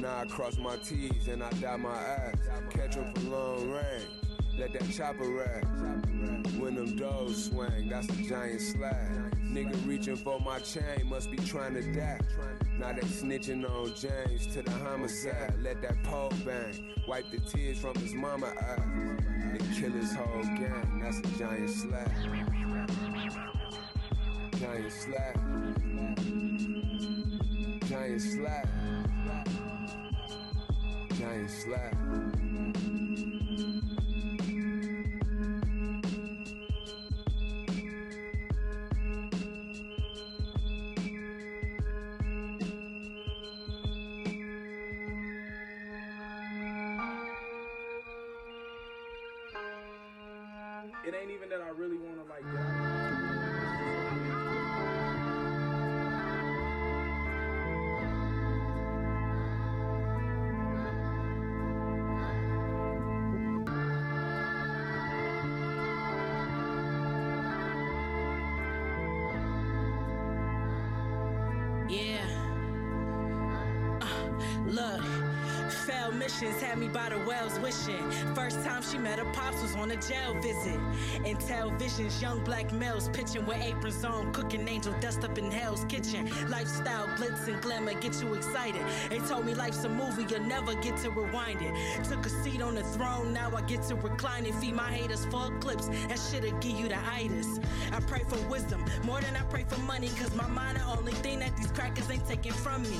Now I cross my T's and I dot my I's. Catch 'em for long range, let that chopper ride. When them doors swing, that's a giant slide. Nigga reaching for my chain, must be trying to die. Now they snitching on James to the homicide. Let that pole bang, wipe the tears from his mama eyes. They kill his whole gang, that's a giant slap. Giant slap. Giant slap. Giant slap. It had wishing. First time she met her pops was on a jail visit. Intel visions, young black males pitching with aprons on, cooking angel dust up in hell's kitchen. Lifestyle, glitz and glamour get you excited. They told me life's a movie, you'll never get to rewind it. Took a seat on the throne, now I get to recline it. Feed my haters full clips, that shit'll give you the itis. I pray for wisdom more than I pray for money, cause my mind the only thing that these crackers ain't taking from me.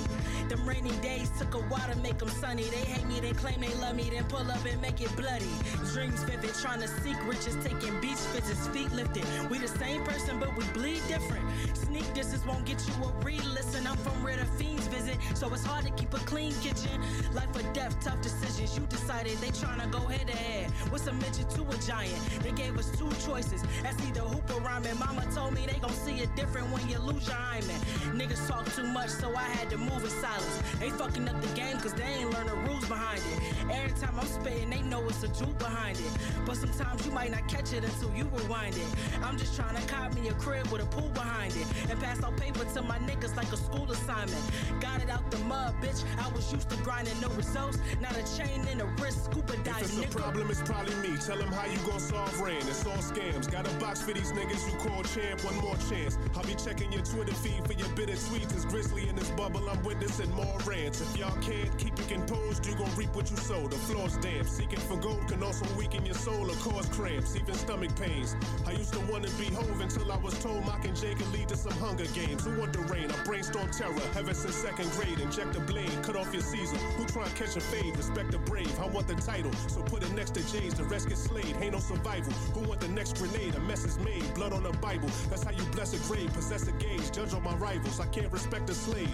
Them rainy days took a while to make them sunny. They hate me, they claim they love me, then pull up and make it bloody. Dreams vivid, trying to seek riches, taking beach visits, feet lifted. We the same person, but we bleed different. Sneak distance won't get you a re-listen. I'm from where the fiends visit, so it's hard to keep a clean kitchen. Life or death, tough decisions. You decided they tryna go head to head. What's a midget to a giant? They gave us two choices. That's either hoop or rhyming. Mama told me they gon' see it different when you lose your hymen. Niggas talk too much, so I had to move in silence. They fucking up the game cause they ain't learn the rules behind it. Every time I'm spitting, they know it's a juke behind it. But sometimes you might not catch it until you rewind it. I'm just trying to cop me a crib with a pool behind it. And pass out paper to my niggas like a school assignment. Got it out the mud, bitch. I was used to grinding, no results. Not a chain in a wrist, scuba dive, If it's nigga. a problem, it's probably me. Tell them how you gon' solve rain. It's all scams. Got a box for these niggas you call champ. One more chance. I'll be checking your Twitter feed for your bitter tweets. It's Grizzly in this bubble. I'm witnessing more rants. If y'all can't keep it composed, you gon' reap what you sow. The floor's damp. Seeking for gold can also weaken your soul or cause cramps, even stomach pains. I used to wanna be Hov until I was told mocking Jay could lead to some hunger games. Who want the rain? I brainstorm terror. Ever since second grade, inject a blade, cut off your season. Who try and catch a fade? Respect the brave. I want the title, so put it next to Jay's. The rest get slayed. Ain't no survival. Who want the next grenade? A mess is made. Blood on the Bible. That's how you bless a grave. Possess a gauge. Judge on my rivals. I can't respect a slave.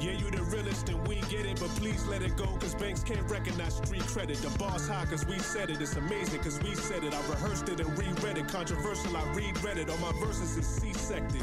Yeah, you the realest and we get it, but please let it go, cause banks can't recognize street credit. The boss high, cause we said it. It's amazing, cause we said it. I rehearsed it and reread it. Controversial, I read it. All my verses is C-sected.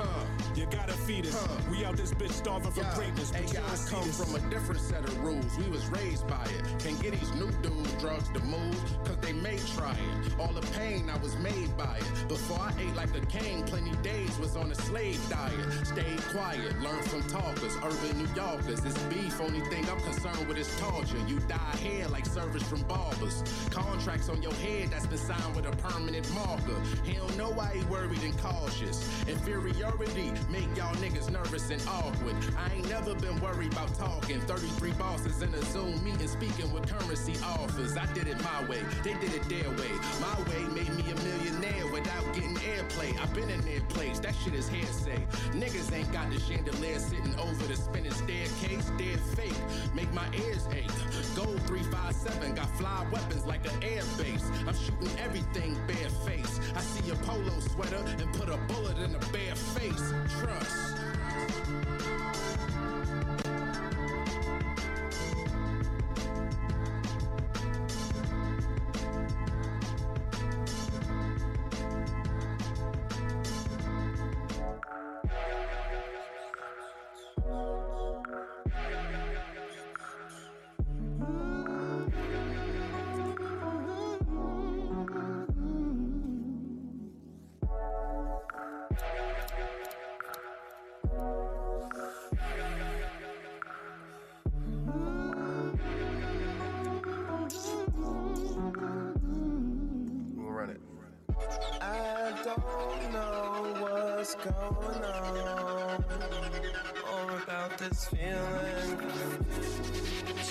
You gotta feed us. We out this bitch starving for Yeah. greatness. Hey, but you don't guys come this. from a different set of rules. We was raised by it. Can't get these new dudes drugs to move, cause they may try it. All the pain I was made by it. Before I ate like a king, plenty days was on a slave diet. Stayed quiet, learned from talkers, urban New Yorkers. This beef, only thing I'm concerned with is torture. You die here like service from barbers. Contracts on your head that's been signed with a permanent marker. Hell know why he worried and cautious. Inferiority make y'all niggas nervous and awkward. I ain't never been worried about talking. 33 bosses in a Zoom meeting speaking with currency offers. I did it my way, they did it their way. My way made me a millionaire without getting airplay. I've been in their place, that shit is hearsay. Niggas ain't got the chandelier sitting over the spinning staircase. They're fake, make my ears ache. Gold 357 got fly weapons like an air base. I'm shooting everything bare face. I see a polo sweater and put a bullet in a bare face. Trust. I don't know what's going on this feeling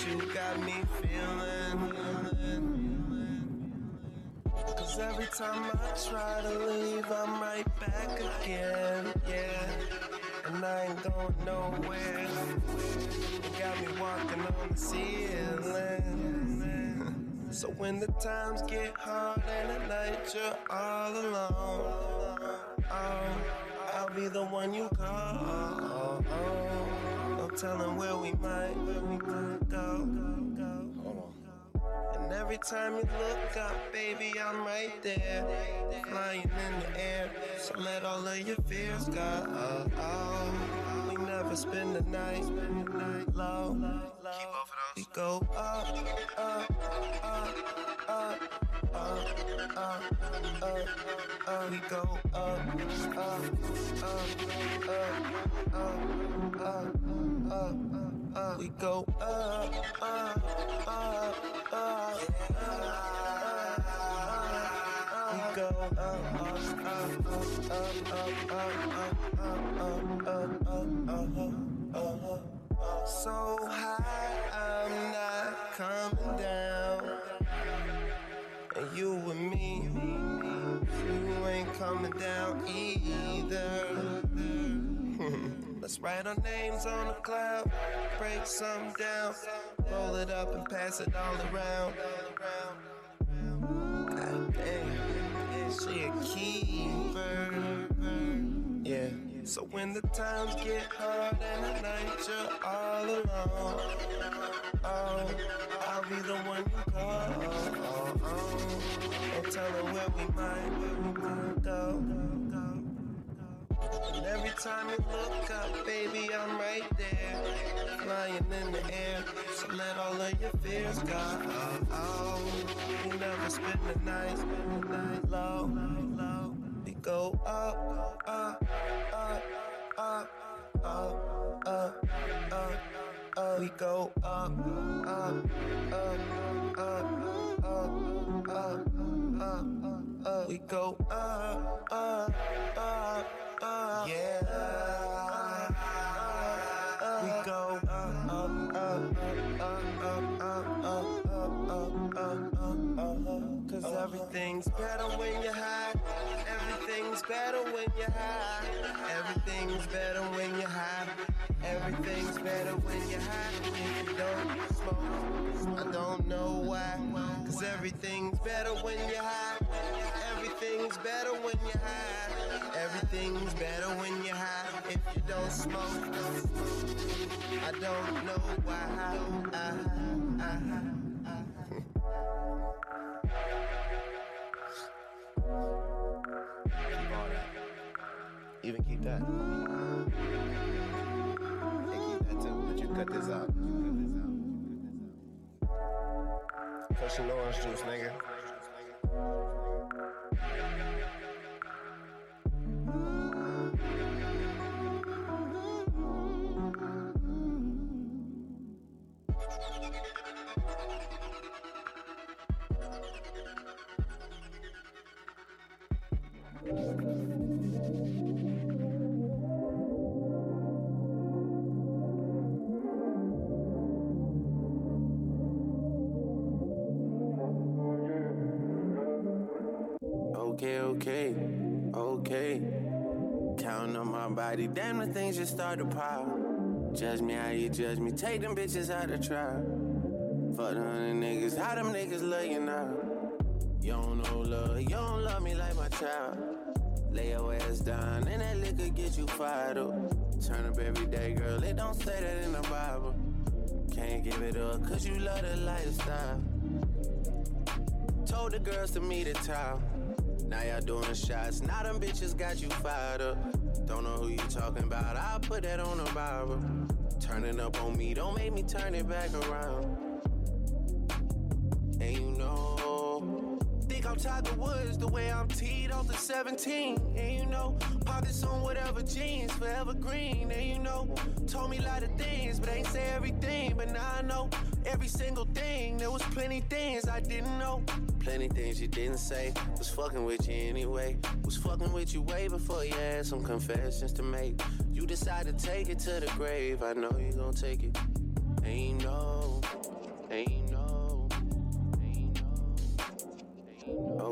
you got me feeling. Cause every time I try to leave, I'm right back again, yeah. And I ain't going nowhere. You got me walking on the ceiling. So when the times get hard and at night you're all alone, oh, I'll be the one you call. No telling where we might, where we might go. And every time you look up, baby, I'm right there, flying in the air. So let all of your fears go. Oh, oh. We never spend the night, low. We go up, up, up, up, up, up, up, up. We go up, up, up, up, up, up, up, up. We go up, up, up, up, We go up, up, up, up, up, up, up, up, up, up, up, up. So high, I'm not coming down. You and me, you ain't coming down either. Let's write our names on a cloud, break some down, roll it up and pass it all around. God damn, she a keeper. So when the times get hard and at night you're all alone, oh, I'll be the one you call. Oh, oh, no telling where we might, where we might go. And every time you look up, baby, I'm right there. Flying in the air, so let all of your fears go. Oh, oh. You never spend the night, spend the night low, low go up, up, up, up, up, up, up, up. We go up, up, up, up, up, up, up, up. We go up, up, up, up. Yeah. We go up, up, up, up, up, up, up up, up, up, up. Cause everything's better when you're high. Everything's better when you're high. Everything's better when you're high. Everything's better when you're high. If you don't smoke, I don't know why. Cause everything's better when you're high. Everything's better when you're high. Everything's better when you're high. If you don't smoke, I don't know why. I, I, Even keep that. And keep that too, but you cut this out. Crushing orange juice, nigga. The things just start to pile. Judge me how you judge me, take them bitches out of trial. Fuck the hundred niggas, how them niggas love you now? You don't know love, you don't love me like my child. Lay your ass down, and that liquor get you fired up. Turn up every day, girl, it don't say that in the Bible. Can't give it up, cause you love the lifestyle. Told the girls to meet at town. Now y'all doing shots. Now them bitches got you fired up. Don't know who you talking about. I'll put that on the Bible. Turning up on me, don't make me turn it back around. And you know, I'm Tiger Woods the way I'm teed off the 17. And you know, pockets on whatever jeans, forever green. And you know, told me a lot of things, but ain't say everything. But now I know every single thing. There was plenty things I didn't know. Plenty things you didn't say. Was fucking with you anyway. Was fucking with you way before you had some confessions to make. You decided to take it to the grave. I know you gon' take it. And you know,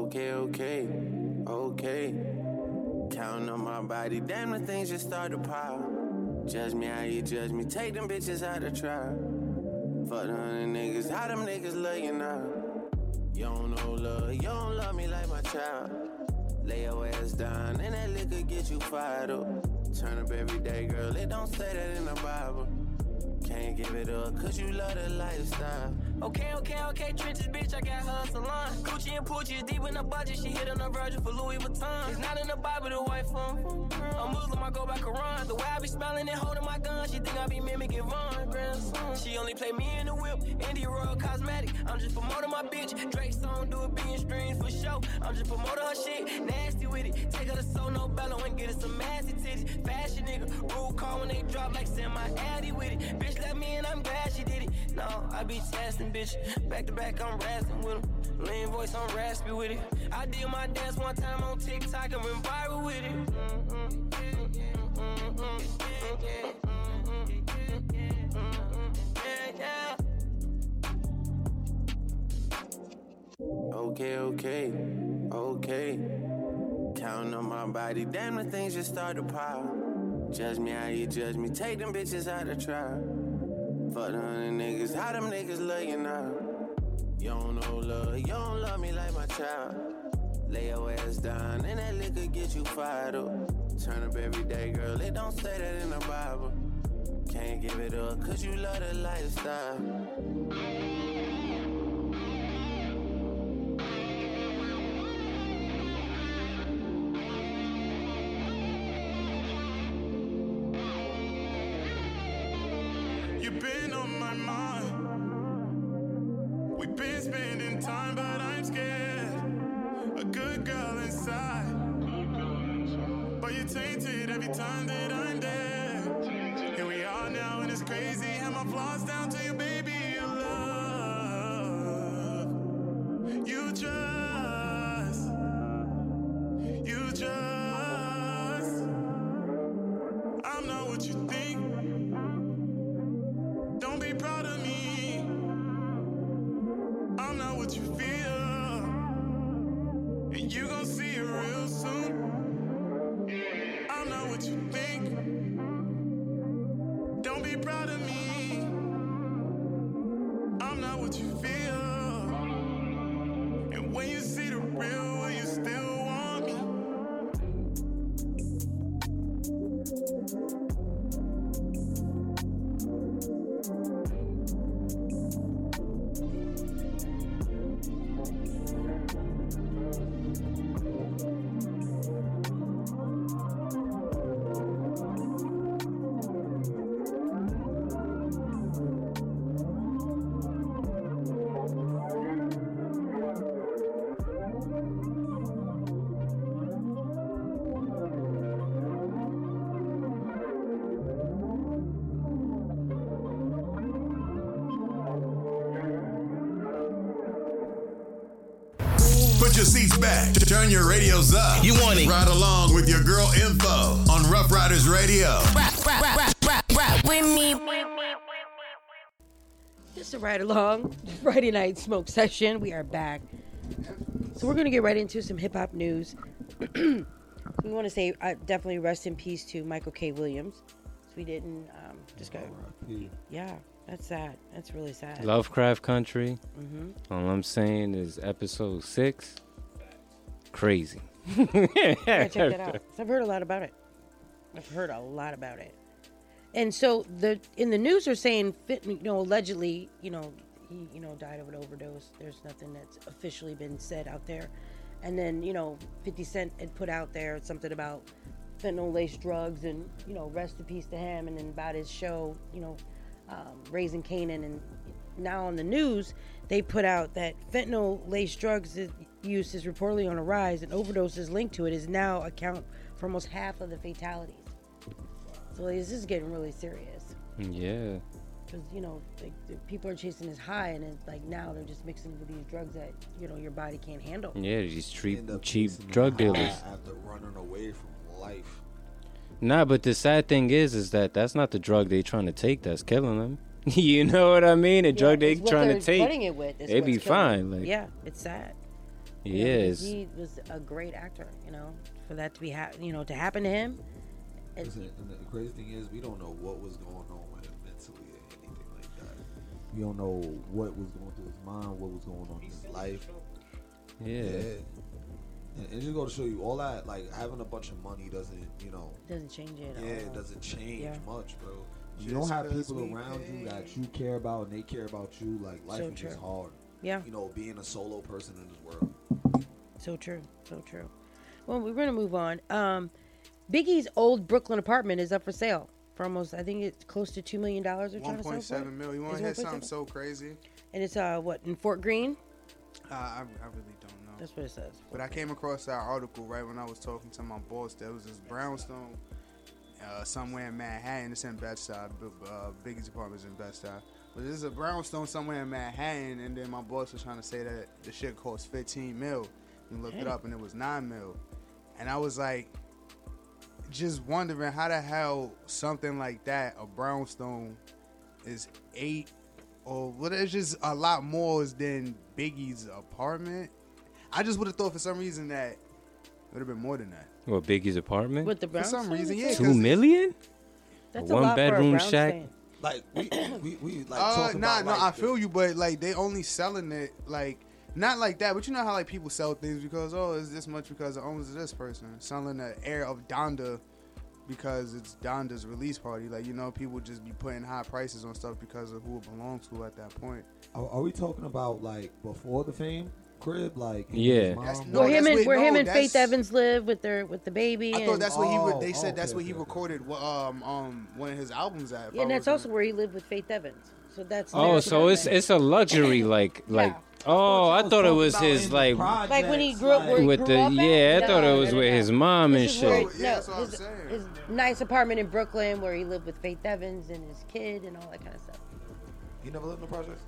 Okay, okay, okay. Counting on my body, damn the things just start to pile. Judge me how you judge me, take them bitches out of trial. Fuck the hundred niggas, how them niggas love you now? You don't know love, you don't love me like my child. Lay your ass down, and that liquor get you fired up. Turn up every day, girl, it don't say that in the Bible. Can't give it up, cause you love the lifestyle. Okay, okay, okay, trenches, bitch, I got her salon. Gucci and Poochie is deep in the budget, she hit on the virgin for Louis Vuitton. It's not in the Bible, the white phone. I'm Muslim, I go by Quran. The way I be smelling and holding my gun, she think I be mimicking Von. Grandson. She only play me in the whip, Indie Royal Cosmetic. I'm just promoting my bitch. Drake song, do a being streams for show. I'm just promoting her shit, nasty with it. Take her to Sono Bello and get her some massy titties. Fashion nigga, rule call when they drop like semi addy with it. Bitch, let me in, I'm glad she did it. No, I be testing, bitch. Back to back, I'm rasping with him. Lean voice, I'm raspy with it. I did my dance one time on TikTok and went viral with it. Okay, okay, okay. Counting on my body, damn the things just start to pile. Judge me how you judge me, take them bitches out of trial. Fuck the hundred niggas, how them niggas love you now? You don't know love, you don't love me like my child. Lay your ass down, and that liquor get you fired up. Turn up every day, girl, it don't say that in the Bible. Can't give it up, cause you love the lifestyle. Tainted every time that I'm there. Here we are now, and it's crazy. Have my flaws down to your seats back. Turn your radios up. You want it? Ride along with your girl info on Rough Riders Radio. with me. Just to ride along, Friday night smoke session. We are back. So we're gonna get right into some hip hop news. we want to say uh, definitely rest in peace to Michael K. Williams. So we didn't um, just go. Yeah, that's sad. That's really sad. Lovecraft Country. Mhm. All I'm saying is episode six. Crazy. Yeah, check that out. I've heard a lot about it. I've heard a lot about it. And so the in the news are saying, fit- you know, allegedly, you know, he, you know, died of an overdose. There's nothing that's officially been said out there. And then, you know, 50 Cent had put out there something about fentanyl laced drugs and, you know, rest in peace to him. And then about his show, you know, um, Raising Kanan. And now on the news, they put out that fentanyl laced drugs is- use is reportedly on a rise and overdoses linked to it is now account for almost half of the fatalities. So this is getting really serious Yeah. because you know like, the people are chasing this high and it's like now they're just mixing with these drugs that you know your body can't handle. Yeah, these cheap, cheap drug the high dealers. After running away from life. Nah, but the sad thing is, is that that's not the drug they're trying to take that's killing them. you know what I mean? The drug they it's what trying to take, flooding it with is they be fine. Like, yeah, it's sad. You know, because it's, he was a great actor. You know, for that to be ha- you know to happen to him. it- Listen, and the crazy thing is, we don't know what was going on with him mentally or anything like that. We don't know what was going through his mind, what was going on in his life. Yeah. And, and just go to show you, all that, like, having a bunch of money doesn't, you know. Doesn't change it at Yeah, all. it doesn't change Yeah. much, bro. You Just don't have people we around you that you care about and they care about you. Like, life So is just hard. Yeah. You know, being a solo person in this world. So true, so true. Well, we're gonna move on. Um, Biggie's old Brooklyn apartment is up for sale for almost, I think it's close to two million dollars. They're trying One to point sell for it. seven mil. You want to hear something 1.7? so crazy? And it's uh what in Fort Greene? Uh, I, I really don't know. That's what it says. But I came across that article right when I was talking to my boss. There was this brownstone uh, somewhere in Manhattan. It's in Bed-Stuy. Uh, Biggie's apartment's in Bed-Stuy. But this is a brownstone somewhere in Manhattan. And then my boss was trying to say that the shit costs 15 mil. We looked it up and it was 9 mil. And I was like, just wondering how the hell something like that, a brownstone, is eight or what is just a lot more than Biggie's apartment. I just would have thought for some reason that it would have been more than that. what Biggie's apartment? With the For some reason, yeah. says? Two 'cause- million? That's a a one lot for a bedroom brownstone. shack. Like, we, we, we like, Uh, talking nah, about, no, like, I the- feel you, but like they only selling it like not like that. But you know how like people sell things because oh, it's this much because it owns this person selling the air of Donda because it's Donda's release party. Like you know, people just be putting high prices on stuff because of who it belongs to at that point. Are, are we talking about like before the fame crib? Like Yeah. his mom? That's- where him and what- where him and Faith Evans live with their with the baby. I and, thought that's what he. Re- Oh, they said that's okay, what he okay, okay. recorded. Um, um, one of his albums at. Yeah, and that's also where he lived with Faith Evans. So that's Oh, so it's it's a luxury like like. Oh, I thought it was his like like when he grew up where he with grew the up at? yeah. I thought it was no, with no. his mom and This is where- shit. no, his, his nice apartment in Brooklyn where he lived with Faith Evans and his kid and all that kind of stuff. You never lived in the project?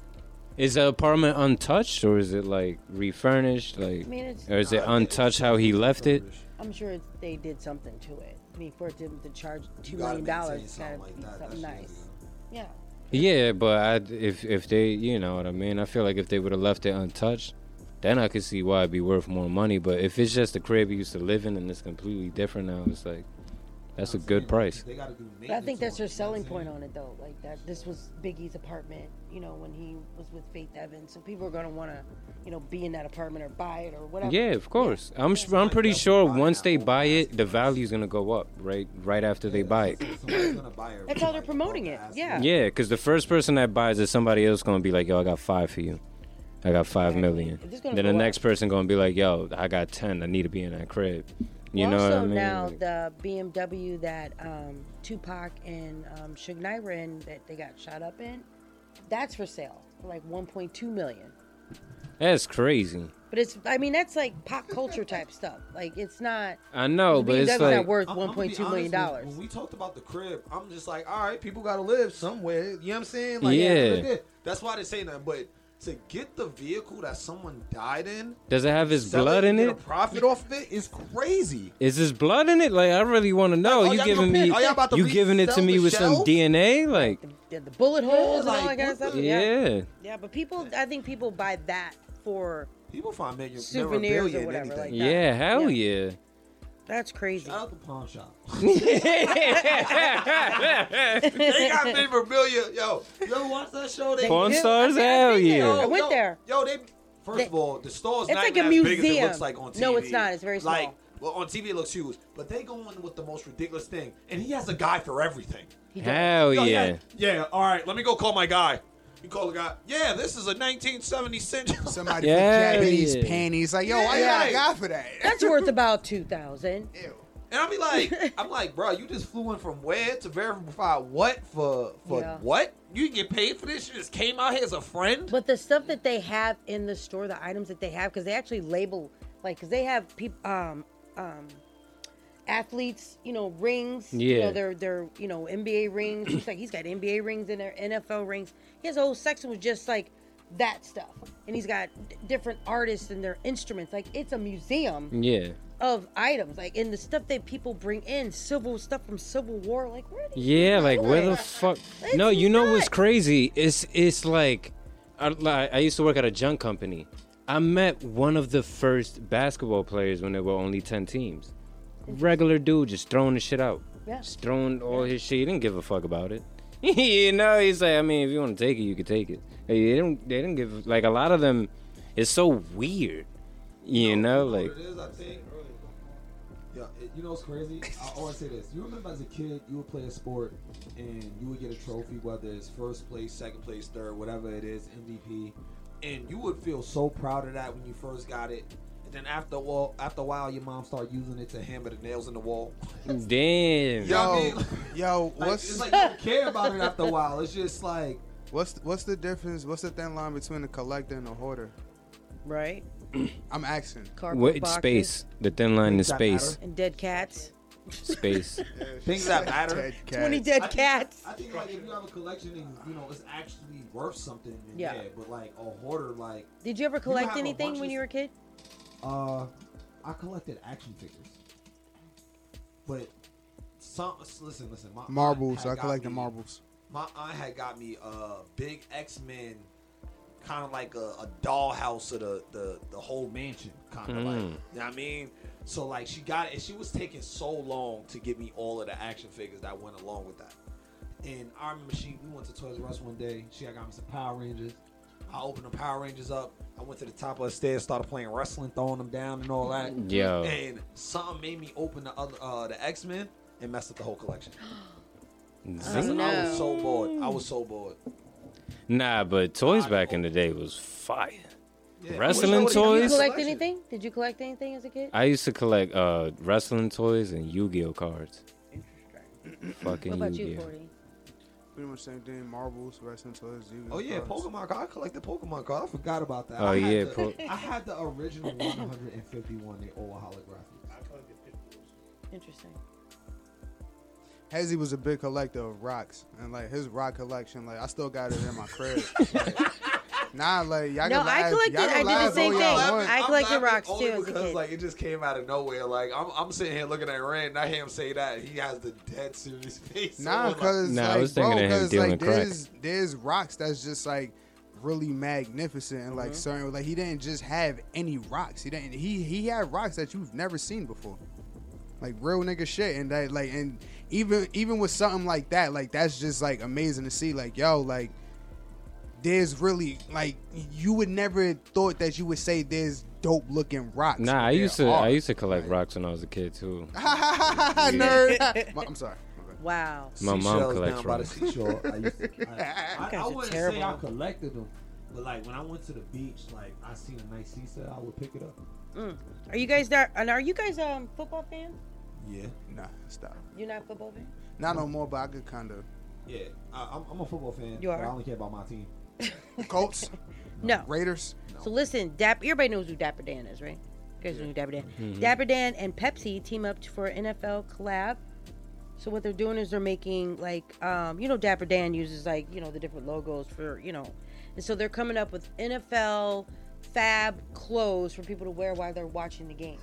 Is the apartment untouched or is it like refurnished? Like, I mean, it's- or is it untouched how he left it? I'm sure it's, they did something to it. I mean, for them to charge two gotta million dollars, maintain it's gotta something be like that. something That shit nice. Yeah. Yeah, but I, if if they, you know what I mean. I feel like if they would have left it untouched, then I could see why it'd be worth more money. But if it's just the crib he used to live in and it's completely different now, it's like that's a good price. They gotta do But I think that's their selling point on it, though. Like that, this was Biggie's apartment. You know, when he was with Faith Evans, so people are gonna want to, you know, be in that apartment or buy it or whatever. Yeah, of course. I'm s- I'm pretty sure once they buy it, the value's gonna go up right right after they buy it. That's how they're promoting it. Yeah. Yeah, because the first person that buys it, somebody else gonna be like, "Yo, I got five for you. I got five million. It's gonna Then the go next person gonna be like, "Yo, I got ten. I need to be in that crib." You know also what I mean? now the BMW that um, Tupac and um, Suge Knight were in that they got shot up in, that's for sale for like 1.2 million. That's crazy. But it's, I mean, that's like pop culture type stuff. Like it's not. I know, but it's BMW's like not worth I'm- I'm gonna be 1.2 million dollars. When, when we talked about the crib, I'm just like, all right, people gotta live somewhere. You know what I'm saying? Like, Yeah. That's why they say that. But to get the vehicle that someone died in, Does it have his blood in it? a profit off of it is crazy. Is his blood in it? Like I really want to know. Like, you giving me? are y'all about to You giving it to me the with some? DNA? Like Yeah, the bullet holes and all like, that kind of stuff. the- Yeah. Yeah, but people, I think people buy that for People find million, souvenirs memorabilia or whatever like that. yeah, hell yeah. That's crazy. Shout out the pawn shop. they got memorabilia. Yo, you ever watch that show? They Porn do. stars? I- I've Hell been there. yeah. I went yo, there. Yo, they first They- of all, the store's It's not like even a as big as it looks like on TV. No, it's not. It's very small. Like, well, on TV it looks huge, but they go in with the most ridiculous thing, and he has a guy for everything. Hell Yo, yeah. Yeah. All right. Let me go call my guy. You call the guy. Yeah, this is a 1970 cent. Somebody Yeah, for Japanese yeah. panties. Like, yo, why Yeah. you got a guy for that? That's worth about two thousand. And I'll be like, I'm like, bro, you just flew in from where to verify what for for Yeah. what? You didn't get paid for this? You just came out here as a friend? But the stuff that they have in the store, the items that they have, because they actually label, like, because they have people, um, um, athletes, you know, rings. You Yeah. know, they're they're you know NBA rings. He's like he's got NBA rings in there, NFL rings. His whole section was just like that stuff, and he's got d- different artists and their instruments. Like it's a museum Yeah. of items. Like and the stuff that people bring in, civil stuff from Civil War. Like where? Yeah, like where the fuck? it's No, you know what's crazy? It's it's like I, like, I used to work at a junk company. I met one of the first basketball players when there were only ten teams. Regular dude, just throwing the shit out. Yeah. Just throwing all his shit. He didn't give a fuck about it. you know, he's like, I mean, if you want to take it, you can take it. They didn't. They didn't give like a lot of them. It's so weird. You know, like it is, I think. Yeah, it- you know what's crazy? I always say this. You remember as a kid, you would play a sport and you would get a trophy, whether it's first place, second place, third, whatever it is, MVP, and you would feel so proud of that when you first got it. And then after a while, after a while, your mom started using it to hammer the nails in the wall. damn. You know what I Yo, mean? yo, Like, what's it's like you don't care about it after a while. It's just like what's what's the difference? What's the thin line between a collector and a hoarder? Right. I'm asking. Cardboard what boxes space? The thin line is Things that space. And dead cats. Space. Things that matter. Dead cat. Twenty I dead think- cats. I think like if you have a collection and you know it's actually worth something, Yeah. yeah. But like a hoarder, like Did you ever collect a anything when you were a kid? Uh, I collected action figures, but some listen, listen. My Marbles. I collected me- marbles. My aunt had got me a big X Men, kind of like a, a dollhouse of the, the the whole mansion, kind of like. You Mm. know what I mean? So like she got it, and she was taking so long to give me all of the action figures that went along with that. And I remember she we went to Toys R Us one day. She had got me some Power Rangers. I opened the Power Rangers up. I went to the top of the stairs, started playing wrestling, throwing them down and all that. Yeah. And something made me open the other uh, the X Men and messed up the whole collection. oh, no. I was so bored. I was so bored. Nah, but toys I back in the day was fire. Yeah. Wrestling toys. Did you collect anything? Did you collect anything as a kid? I used to collect uh, wrestling toys and Yu-Gi-Oh cards. Fucking what about Yu-Gi-Oh. you, 40? Pretty much same thing. Marbles, wrestling toys. Yu-Gi-Oh Oh yeah, cards. Pokemon card. I collected Pokemon card. I forgot about that. Oh, I had yeah, the, po- I had the original 151. They all holographic. Interesting. Hezzy was a big collector of rocks, and like his rock collection, like I still got it in my crib. Like, nah, like y'all No, can I collected- I did the same thing. y'all I want. I'm collected rocks, only too, because like it just came out of nowhere. Like I'm, I'm sitting here looking at Rand, and I hear him say that he has the dead serious face. So Nah, I'm like- because Nah, I like, was thinking bro, of him 'cause, dealing like, crack. there's there's rocks that's just like really magnificent and Mm-hmm. like certain like he didn't just have any rocks. He didn't he he had rocks that you've never seen before. Like real nigga shit and that like and even even with something like that, like that's just like amazing to see. Like, yo, like there's really like you would never thought that you would say there's dope looking rocks. Nah, I used to I used to collect rocks when I was a kid too. nerd. I'm sorry. Wow. My mom collects down by the rocks. seashore. I, used to, I, I, guys I wouldn't terrible. say I collected them, but like when I went to the beach, like I seen a nice seashell, I would pick it up. Mm. Are you guys there? And are you guys um football fans? Yeah, Nah, stop. You're not a football fan? Not no more, but I could kind of. yeah. I, I'm, I'm a football fan. You but are? I only care about my team. Colts, No. Raiders. So listen, Dapper. Everybody knows who Dapper Dan is, right? You guys know who Dapper Dan. Mhm. Dapper Dan and Pepsi team up for an NFL collab. So what they're doing is they're making like, um, you know, Dapper Dan uses like, you know, the different logos for, you know, and so they're coming up with NFL fab clothes for people to wear while they're watching the game.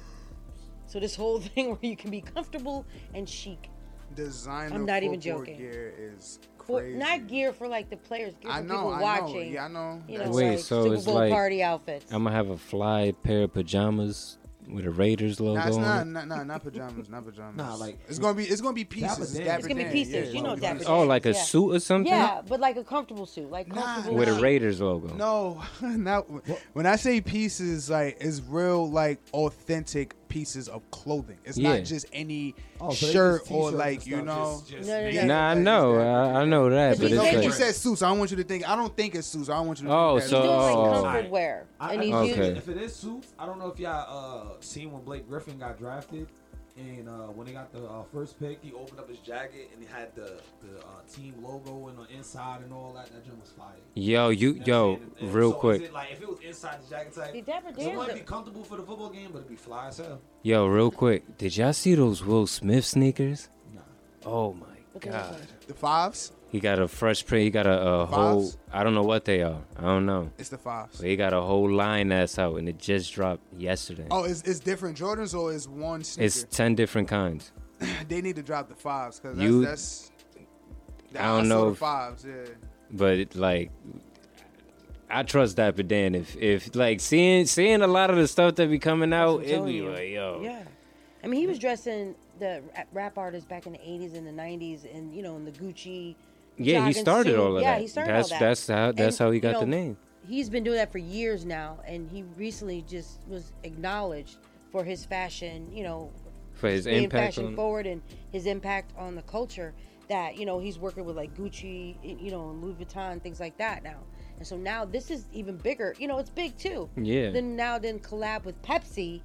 So this whole thing where you can be comfortable and chic. Designer I'm not even joking. gear is For, not gear for like the players, gear for I know, people I know. watching. Yeah, I know. You know, Wait, like so Super it's Bowl like party outfits. I'm gonna have a fly pair of pajamas with a Raiders logo Nah, it's on not, it. not, not, not pajamas, not pajamas. Nah, like- it's gonna be, it's gonna be pieces. Dapper It's, It's gonna be pieces. yeah, You know Dapper pieces. Oh, like a Yeah. suit or something? Yeah, but like a comfortable suit, like comfortable. With a. Raiders logo. No, not when I say pieces, like it's real, like authentic pieces of clothing. It's Yeah. not just any Oh, so they shirt just or t-shirts like and you stuff, know. just- just No, no, made no. Nah, I know, I, I know that, But but these it's days He like, said suits. I don't want you to think. I don't think it's suits. I don't want you to. Oh, think so- He's doing like Oh. comfort wear, I, and I he's know using. Okay. If it is suits, I don't know if y'all uh, seen when Blake Griffin got drafted, and uh, when they got the uh, first pick, he opened up his jacket and he had the the uh, team logo and the inside and all that. That jump was fire. yo, you, know yo. And- and real so is quick, it, like if it was inside the jacket type, it Dan's might a- be comfortable for the football game, but it'd be fly as hell. yo, real quick. Did y'all see those Will Smith sneakers? Nah. Oh my god. The fives. He got a fresh print. He got a, a whole. I don't know what they are. I don't know. It's the fives. But he got a whole line that's out, and it just dropped yesterday. Oh, it's, it's different Jordans or is one sneaker? it's ten different kinds. they need to drop the fives because You- that's, that's I don't saw know the if- fives. Yeah. but it, like I trust Dapper Dan. If if like seeing seeing a lot of the stuff that be coming out, I'm it telling be you. like yo, Yeah. I mean, he was dressing the rap- rap artists back in the 80s and the 90s and, you know, in the Gucci. Yeah. He started all of yeah, that. he started that's all that. that's how that's And, how he you got the name. He's been doing that for years now, and he recently just was acknowledged for his fashion, you know, For his impact fashion on- forward and his impact on the culture. That you know he's working with like Gucci, you know, and Louis Vuitton, things like that now. And so now this is even bigger. You know, it's big too. Yeah. Then now then collab with Pepsi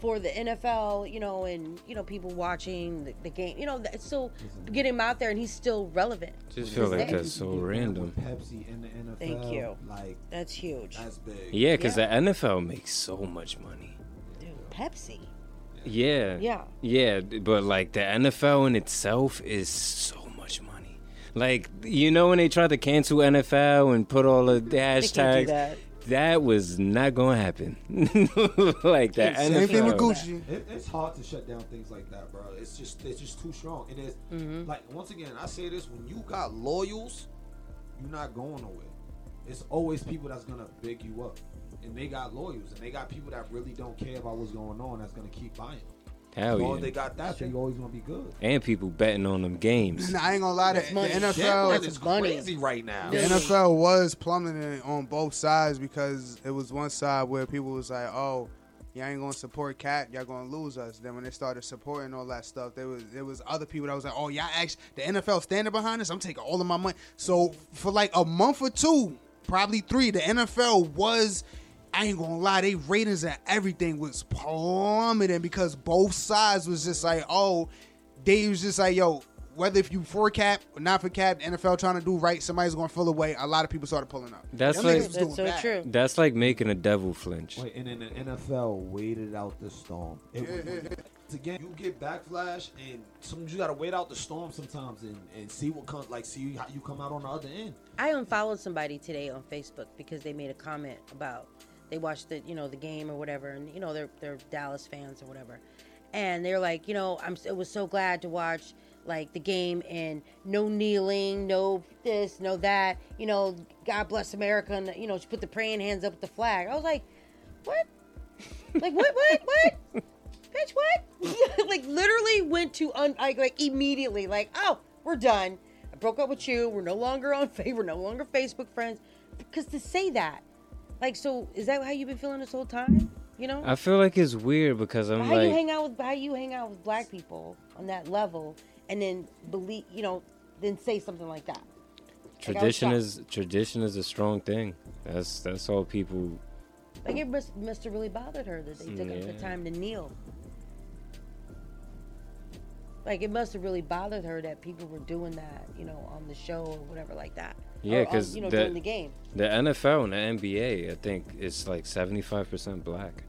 for the NFL, you know, and you know people watching the, the game. You know, it's still getting him out there, and he's still relevant. Just feel like day. that's so random. Pepsi in the NFL. Thank you. Like That's huge. that's big. Yeah, because Yeah. the NFL makes so much money. Dude, Pepsi. Yeah. Yeah. Yeah, but like the NFL in itself is so much money. Like you know when they tried to cancel NFL and put all the hashtags, that. that was not gonna happen. like the Same NFL. thing with Gucci. It, it's hard to shut down things like that, bro. It's just it's just too strong. It is Mm-hmm. like once again, I say this: when you got loyals, you're not going nowhere. It's always people that's gonna big you up, and they got loyals, and they got people that really don't care about what's going on. That's gonna keep buying. Hell as long yeah. as they got that, they always gonna be good. And people betting on them games. Nah, I ain't gonna lie. The, the NFL, is money. crazy right now. the NFL was plummeting on both sides because it was one side where people was like, "Oh, y'all ain't gonna support Kap, y'all gonna lose us." Then when they started supporting all that stuff, there was there was other people that was like, "Oh, y'all actually the NFL standing behind us. I'm taking all of my money." So for like a month or two, probably three, the NFL was I ain't gonna lie, they ratings and everything was plummeting because both sides was just like, oh, they was just like, yo, whether if you for Kap or not for Kap, the NFL trying to do right, somebody's gonna fill away. A lot of people started pulling up. That's Them like niggas was doing bad. That's like making a devil flinch. Wait, and then the NFL waited out the storm. It was, again, you get backflash, and sometimes you gotta wait out the storm sometimes, and, and see what comes. Like, see how you come out on the other end. I unfollowed somebody today on Facebook because they made a comment about they watched the you know the game or whatever, and you know they're they're Dallas fans or whatever, and they're like, you know, I'm I was so glad to watch like the game and no kneeling, no this, no that, you know, God bless America, and you know, she put the praying hands up with the flag. I was like, what? like what? What? What? Bitch, what? like literally went to un like, like immediately like, oh, we're done. I broke up with you. We're no longer on fa- We're no longer Facebook friends. Because to say that, like, so is that how you've been feeling this whole time? You know, I feel like it's weird because I'm how you hang out with how you hang out with black people on that level, and then believe, you know, then say something like that. Like, tradition shocked. is tradition is a strong thing. That's that's all people. like it must must have really bothered her that they took up the time to kneel. Like it must have really bothered her that people were doing that, you know, on the show or whatever like that. Yeah, Or um, because you know the, during the game. the NFL and the NBA, I think it's like seventy five percent black.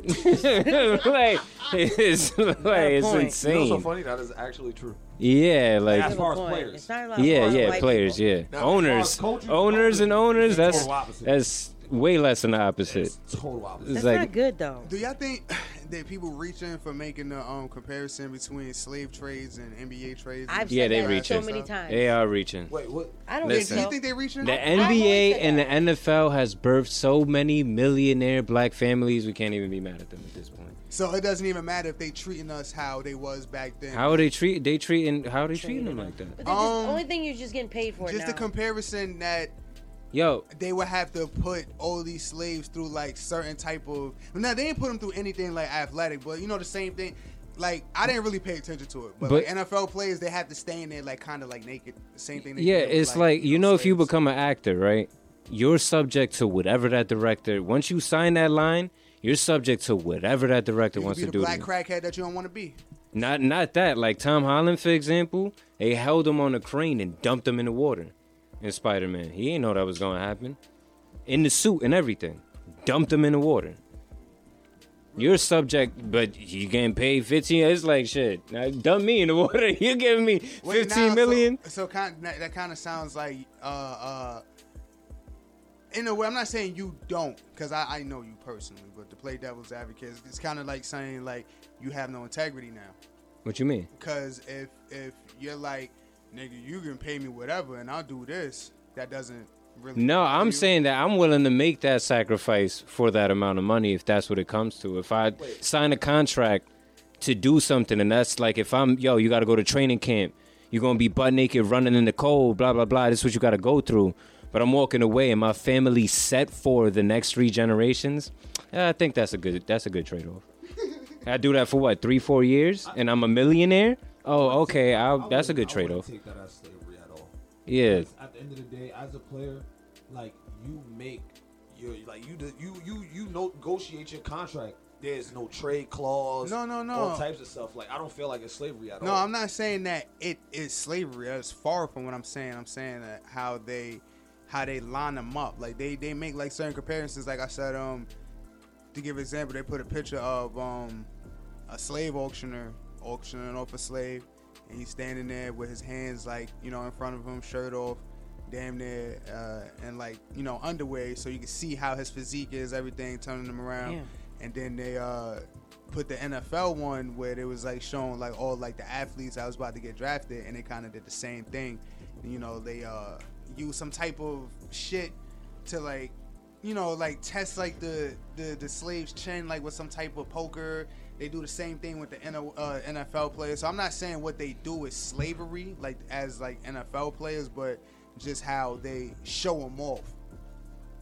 like it's like it's point. insane. You know so funny? That is actually true. Yeah, like as far as players. It's not a lot of yeah, white yeah, people. players, yeah, Now, as far as owners, coaching, owners, and owners. That's that's way less than the opposite. It's total opposite. It's That's like not good though. Do y'all think that people reaching for making the um comparison between slave trades and NBA trades? I've yeah, said they that reaching. so many times. They are reaching. Wait, what? I don't Listen. think Do so. you think they reaching? The I've NBA and the. NFL has birthed so many millionaire black families. We can't even be mad at them at this point. So it doesn't even matter if they treating us how they was back then. How are they treat? They treating? How are they treating them like that? But they just, Um, only thing you're just getting paid for Just now. the comparison that Yo, they would have to put all these slaves through like certain type of. Now they didn't put them through anything like athletic, but you know the same thing. Like I didn't really pay attention to it, but, But- like NFL players, they have to stay in there like kind of like naked. Same thing. Yeah, did with, it's like you know, if you become an actor, right? You're subject to whatever that director. Once you sign that line, you're subject to whatever that director wants to do. black crackhead that you don't want to be. Not not that. Like Tom Holland, for example, they held him on a crane and dumped him in the water. In Spider Man, he didn't know that was gonna happen. In the suit and everything, dumped him in the water. You're subject, but you getting paid fifteen. It's like shit. Now dump me in the water. You're giving me Wait, fifteen now, million. So, so kind that, that kind of sounds like uh uh. In a way, I'm not saying you don't, because I, I know you personally, but to play devil's advocate, it's kind of like saying like you have no integrity now. What you mean? Because if if you're like, nigga, you can pay me whatever, and I'll do this, that doesn't really. No, I'm you. saying that I'm willing to make that sacrifice for that amount of money if that's what it comes to. If I sign a contract to do something, and that's like if I'm, yo, you got to go to training camp, you're gonna be butt naked running in the cold, blah blah blah. This is what you got to go through. But I'm walking away, and my family's set for the next three generations. Yeah, I think that's a good that's a good trade off. I do that for what three four years, and I'm a millionaire. Oh, okay, I'll, that's a good I trade off. Take that as slavery at all. Yeah. Because At the end of the day, as a player, like you make your like you do- you you you negotiate your contract. There's no trade clause. No, no, no. All types of stuff. Like I don't feel like it's slavery at No, all. No, I'm not saying that it is slavery. That's far from what I'm saying. I'm saying that how they how they line them up. Like they they make like certain comparisons. Like I said, um, to give example, they put a picture of um a slave auctioneer auctioning off a slave, and he's standing there with his hands like you know in front of him, shirt off, damn near, uh, and like you know underwear, so you can see how his physique is, everything, turning him around. Damn. And then they uh put the NFL one where it was like showing like all like the athletes I was about to get drafted, and they kind of did the same thing. You know, they uh used some type of shit to like you know like test like the the the slave's chin like with some type of poker. They do the same thing with the uh, NFL players. So I'm not saying what they do is slavery, like as like NFL players, but just how they show them off.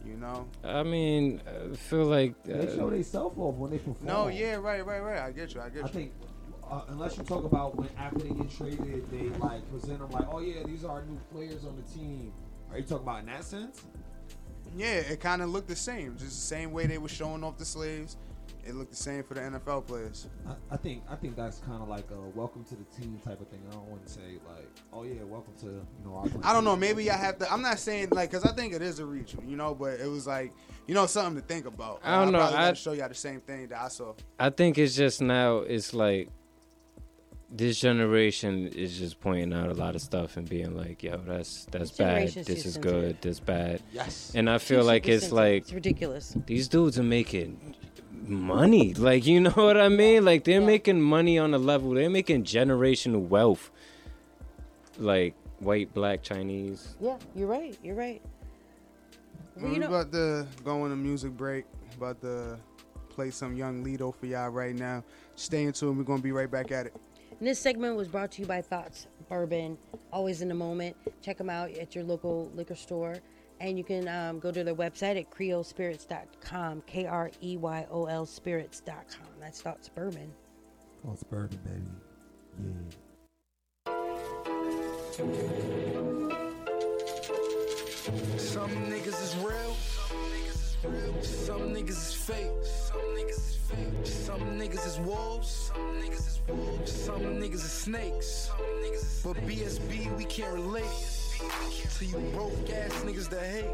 You know? I mean, I feel like They uh, show themselves off when they perform. No, yeah, right, right, right. I get you. I get you. I think uh, unless you talk about when after they get traded, they like present them like, oh yeah, these are our new players on the team. Are you talking about in that sense? Yeah, it kind of looked the same. Just the same way they were showing off the slaves. It looked the same for the NFL players. I, I think I think that's kind of like a welcome to the team type of thing. I don't want to say like, oh yeah, welcome to you know. Our I don't know. Maybe I have to. I'm not saying like because I think it is a reach, you know. But it was like you know something to think about. I don't know, I- gotta show y'all the same thing that I saw. I think it's just now it's like this generation is just pointing out a lot of stuff and being like, "Yo, that's that's bad. This too is sensitive. good. This bad." Yes. And I feel Too like it's sensitive. like It's ridiculous. These dudes are making money. Like you know what I mean? Like they're making money on a level. They're making generational wealth. Like white, black, Chinese. Yeah, you're right. You're right. Well, Well, you we know, about to go on a music break. About to play some Young Lido for y'all right now. Stay in tune. We're gonna be right back at it. And this segment was brought to you by Thoughts Bourbon. Always in the moment. Check them out at your local liquor store. And you can um, go to their website at kreyolspirits.com. K R E Y O L spirits.com. That's Thoughts Bourbon. Oh, it's bourbon, baby. Yeah. Some niggas is real. Some niggas is fake. Some niggas is fake. Some niggas is wolves. Some niggas is wolves. Some niggas is snakes. But BSB, we can't relate. To you broke ass niggas that hate.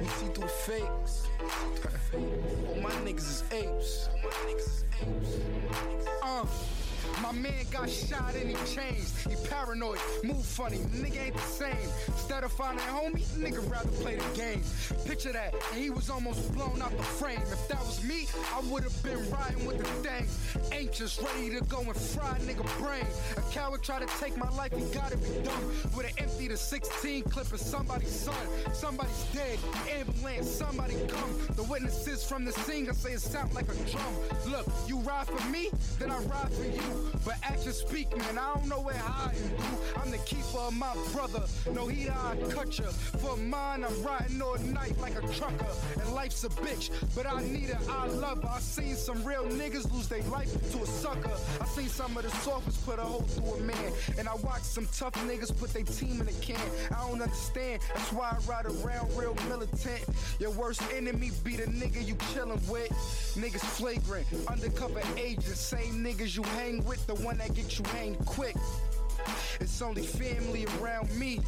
We see through the fakes. All my niggas is apes. Uh. My man got shot and he changed. He paranoid, move funny, nigga ain't the same. Instead of finding a homie, nigga rather play the game. Picture that, and he was almost blown out the frame. If that was me, I would have been riding with the thing. Anxious, ready to go and fry nigga brain. A coward try to take my life, he gotta be done. With an empty to 16 clip of somebody's son. Somebody's dead, ambulance, somebody come. The witnesses from the scene gonna say it sound like a drum. Look, you ride for me, then I ride for you. But actions speak, man, I don't know where hiding, dude. I'm the keeper of my brother. No, he I cut ya. For mine, I'm riding all night like a trucker. And life's a bitch, but I need her, I love her. I seen some real niggas lose their life to a sucker. I seen some of the softest put a hole through a man. And I watched some tough niggas put their team in a can. I don't understand, that's why I ride around real militant. Your worst enemy be the nigga you chillin' with. Niggas flagrant, undercover agents, same niggas you hang with, the one that get you hanged quick. It's only family around me.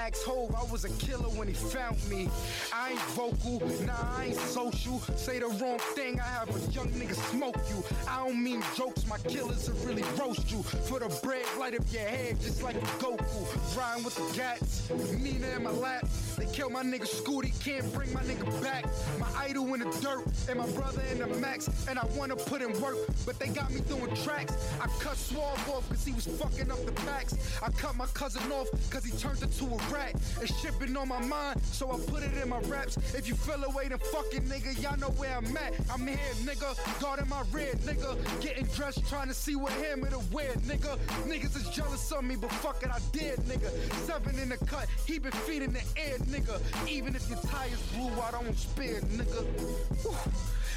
Ask Hov, I was a killer when he found me. I ain't vocal, nah, I ain't social. Say the wrong thing, I have a young nigga smoke you. I don't mean jokes, my killers will really roast you. For the bread, light up your head just like Goku. Rhyme with the gats, Nina in my lap. They kill my nigga Scooty, can't bring my nigga back. My idol in the dirt, and my brother in the max. And I wanna put in work, but they got me doing tracks. I cut Swab off cause he was fucking up the backs. I cut my cousin off cause he turned into a And shit been on my mind, so I put it in my raps. If you feel away, then fucking nigga, y'all know where I'm at. I'm here, nigga, guarding my red, nigga. Getting dressed, trying to see what hammer to wear, nigga. Niggas is jealous of me, but fuck it, I did, nigga. Seven in the cut, he been feeding the air, nigga. Even if your tires blew, out, I don't spare, nigga.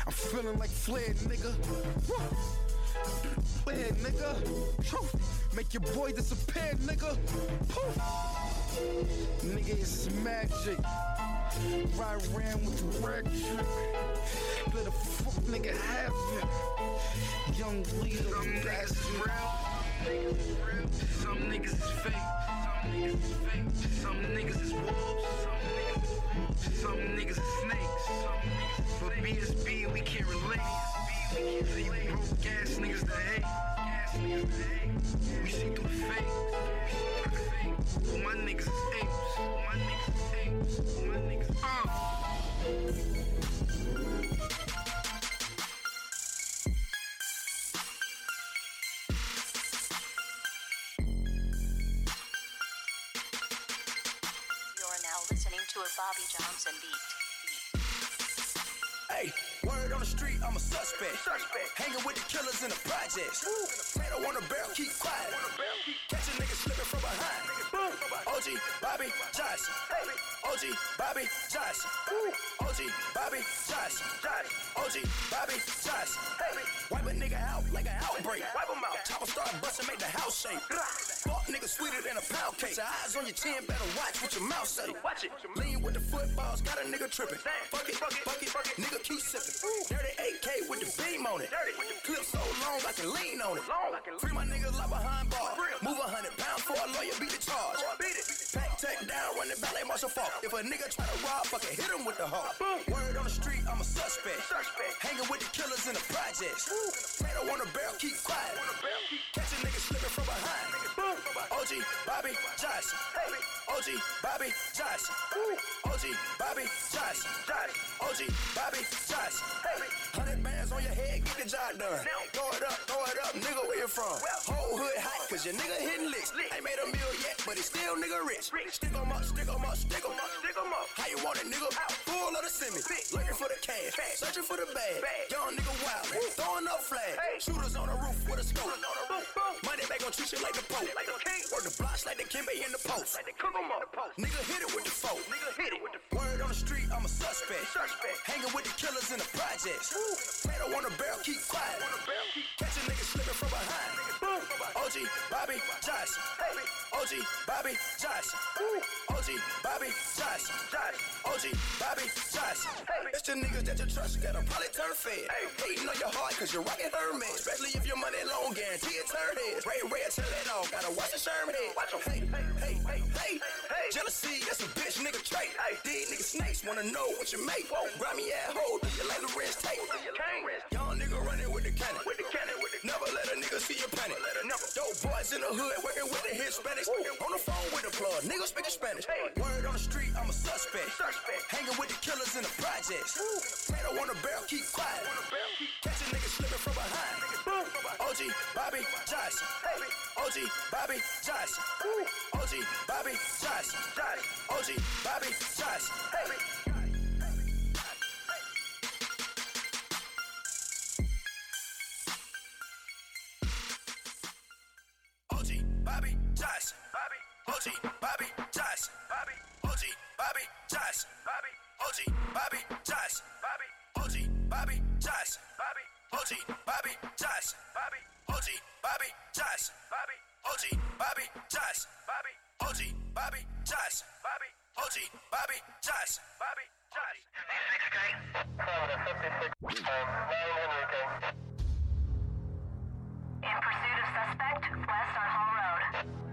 I'm feeling like Flair, nigga. Where, nigga? Make your boy disappear, nigga. Poof. Nigga, it's magic. Ride around with the wreck. Let a fuck nigga have it. Young leader, some niggas is real. Some niggas is fake. Some niggas is fake. Some niggas is wolves. Some niggas is snakes. Some niggas But BSB, we can't relate. See broke ass niggas that hate. You're now listening to a Bobby word on the street, I'm a suspect. Hanging with the killers in the projects. Tato on the barrel, keep quiet. Catch a nigga slipping from behind. OG, Bobby Johnson. OG Bobby Johnson. OG Bobby Johnson. OG Bobby Johnson. Wipe a nigga out like an outbreak. Wipe him out. Chopper start busting, make the house shake. Fuck nigga sweeter than a pound cake. Your eyes on your chin, better watch what your mouth say. Watch it. Lean with the footballs, got a nigga tripping. Fuck it, fuck it, fuck it, fuck it, nigga keep sipping. Dirty 8K with the beam on it. Clip so long I can lean on it. Free my niggas like behind bar. Move a hundred pounds for a lawyer, beat the charge. Pack tech down, run it ballet martial fault. If a nigga try to rob, fucking hit him with the heart. Word on the street, I'm a suspect. Hanging with the killers in the projects. Tato on the barrel, keep quiet. Catch a nigga slipping from behind. OG Bobby Johnson. OG Bobby Johnson. OG Bobby Johnson. OG Bobby Hundred bands on your head, get the job done. Throw it up, throw it up, nigga, where you from? Whole hood hot, cause your nigga hitting licks. Ain't made a meal yet, but he still nigga rich. Stick 'em up, stick 'em up, stick 'em up, stick 'em up. How you want it, nigga? Full of the semi. Looking for the cash, searching for the bag. Young nigga wild, throwing up flags. Shooters on the roof with a scope. Money back gon' treat you like the Pope. Work the blocks like the Kimbe in the post. Nigga hit it with the foe. Nigga hit it with the Word on the street, I'm a suspect. Hanging with the killers in the projects. Tato on the barrel, keep quiet. Catch a nigga slipping from behind. OG Bobby Johnson. OG Bobby Johnson. OG Bobby Johnson. OG Bobby Johnson. It's the niggas that you trust, gotta probably turn fed. Hating on your heart, cause you're rocking Hermes. Especially if your money long, guarantee it turn heads. Ray Ray, tell it all, gotta watch the Sherman head. Watch 'em. Hey, hey, hey, hey, hey. Jealousy, that's a bitch nigga trait. These niggas snakes wanna know what you make. Grimy ass hoe, do you like the wrist tape? Young nigga running with the cannon. With the cannon, Never let a nigga see you panic. Dope boys in the hood working with the Hispanics. On the phone with the plug, niggas speaking Spanish. Word on the street, I'm a suspect. Hanging with the killers in the projects. Tato on the barrel, keep quiet. Catch a nigga slipping from behind. OG Bobby Johnson. OG Bobby Johnson. OG Bobby Johnson. OG Bobby Johnson. OG OG Bobby Johnson. OG Bobby Johnson. OG Bobby Johnson. OG Bobby Johnson. OG Bobby Johnson. OG Bobby Johnson. OG Bobby Johnson. OG Bobby Johnson. OG Bobby Johnson. In pursuit of suspect, west on Hall Road.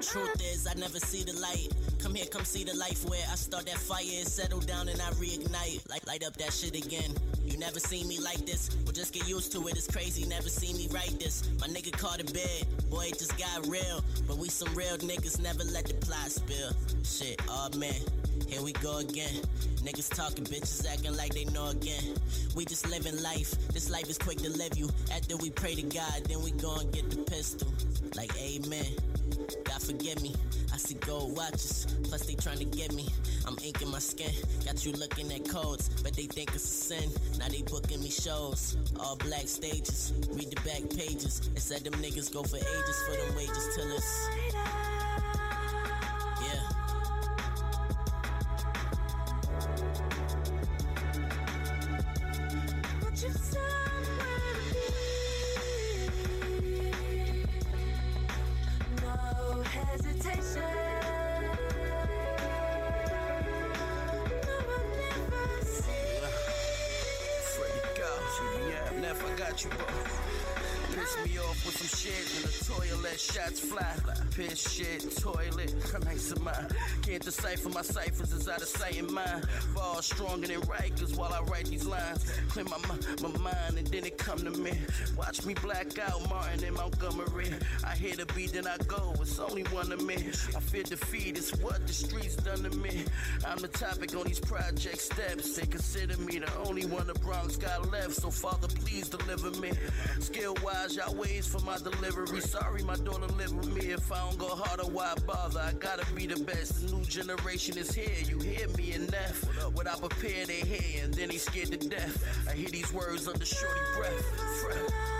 Truth is, I never see the light. Come here, come see the life where I start that fire settle down and I reignite. Like light up that shit again. You never seen me like this. Well, just get used to it. It's crazy. Never see me write this. My nigga caught a bed. Boy, it just got real. But we some real niggas. Never let the plot spill. Shit, oh man. Here we go again. Niggas talking, bitches acting like they know again. We just living life. This life is quick to live you. After we pray to God, then we go and get the pistol. Like, amen. God forgive me. I see gold watches, plus they trying to get me. I'm inking my skin, got you looking at codes, but they think it's a sin. Now they booking me shows, all black stages. Read the back pages. It said them niggas go for ages for them wages till it's. Watch me black out Martin in Montgomery. I hear the beat, then I go. It's only one of me. I fear defeat. It's what the streets done to me. I'm the topic on these project steps. They consider me the only one the Bronx got left. So Father, please deliver me. Skill wise, y'all ways for my delivery. Sorry, my daughter live with me. If I don't go harder, why bother? I gotta be the best. The new generation is here. You hear me enough. What I prepare, they hear, and then he scared to death. I hear these words under shorty breath.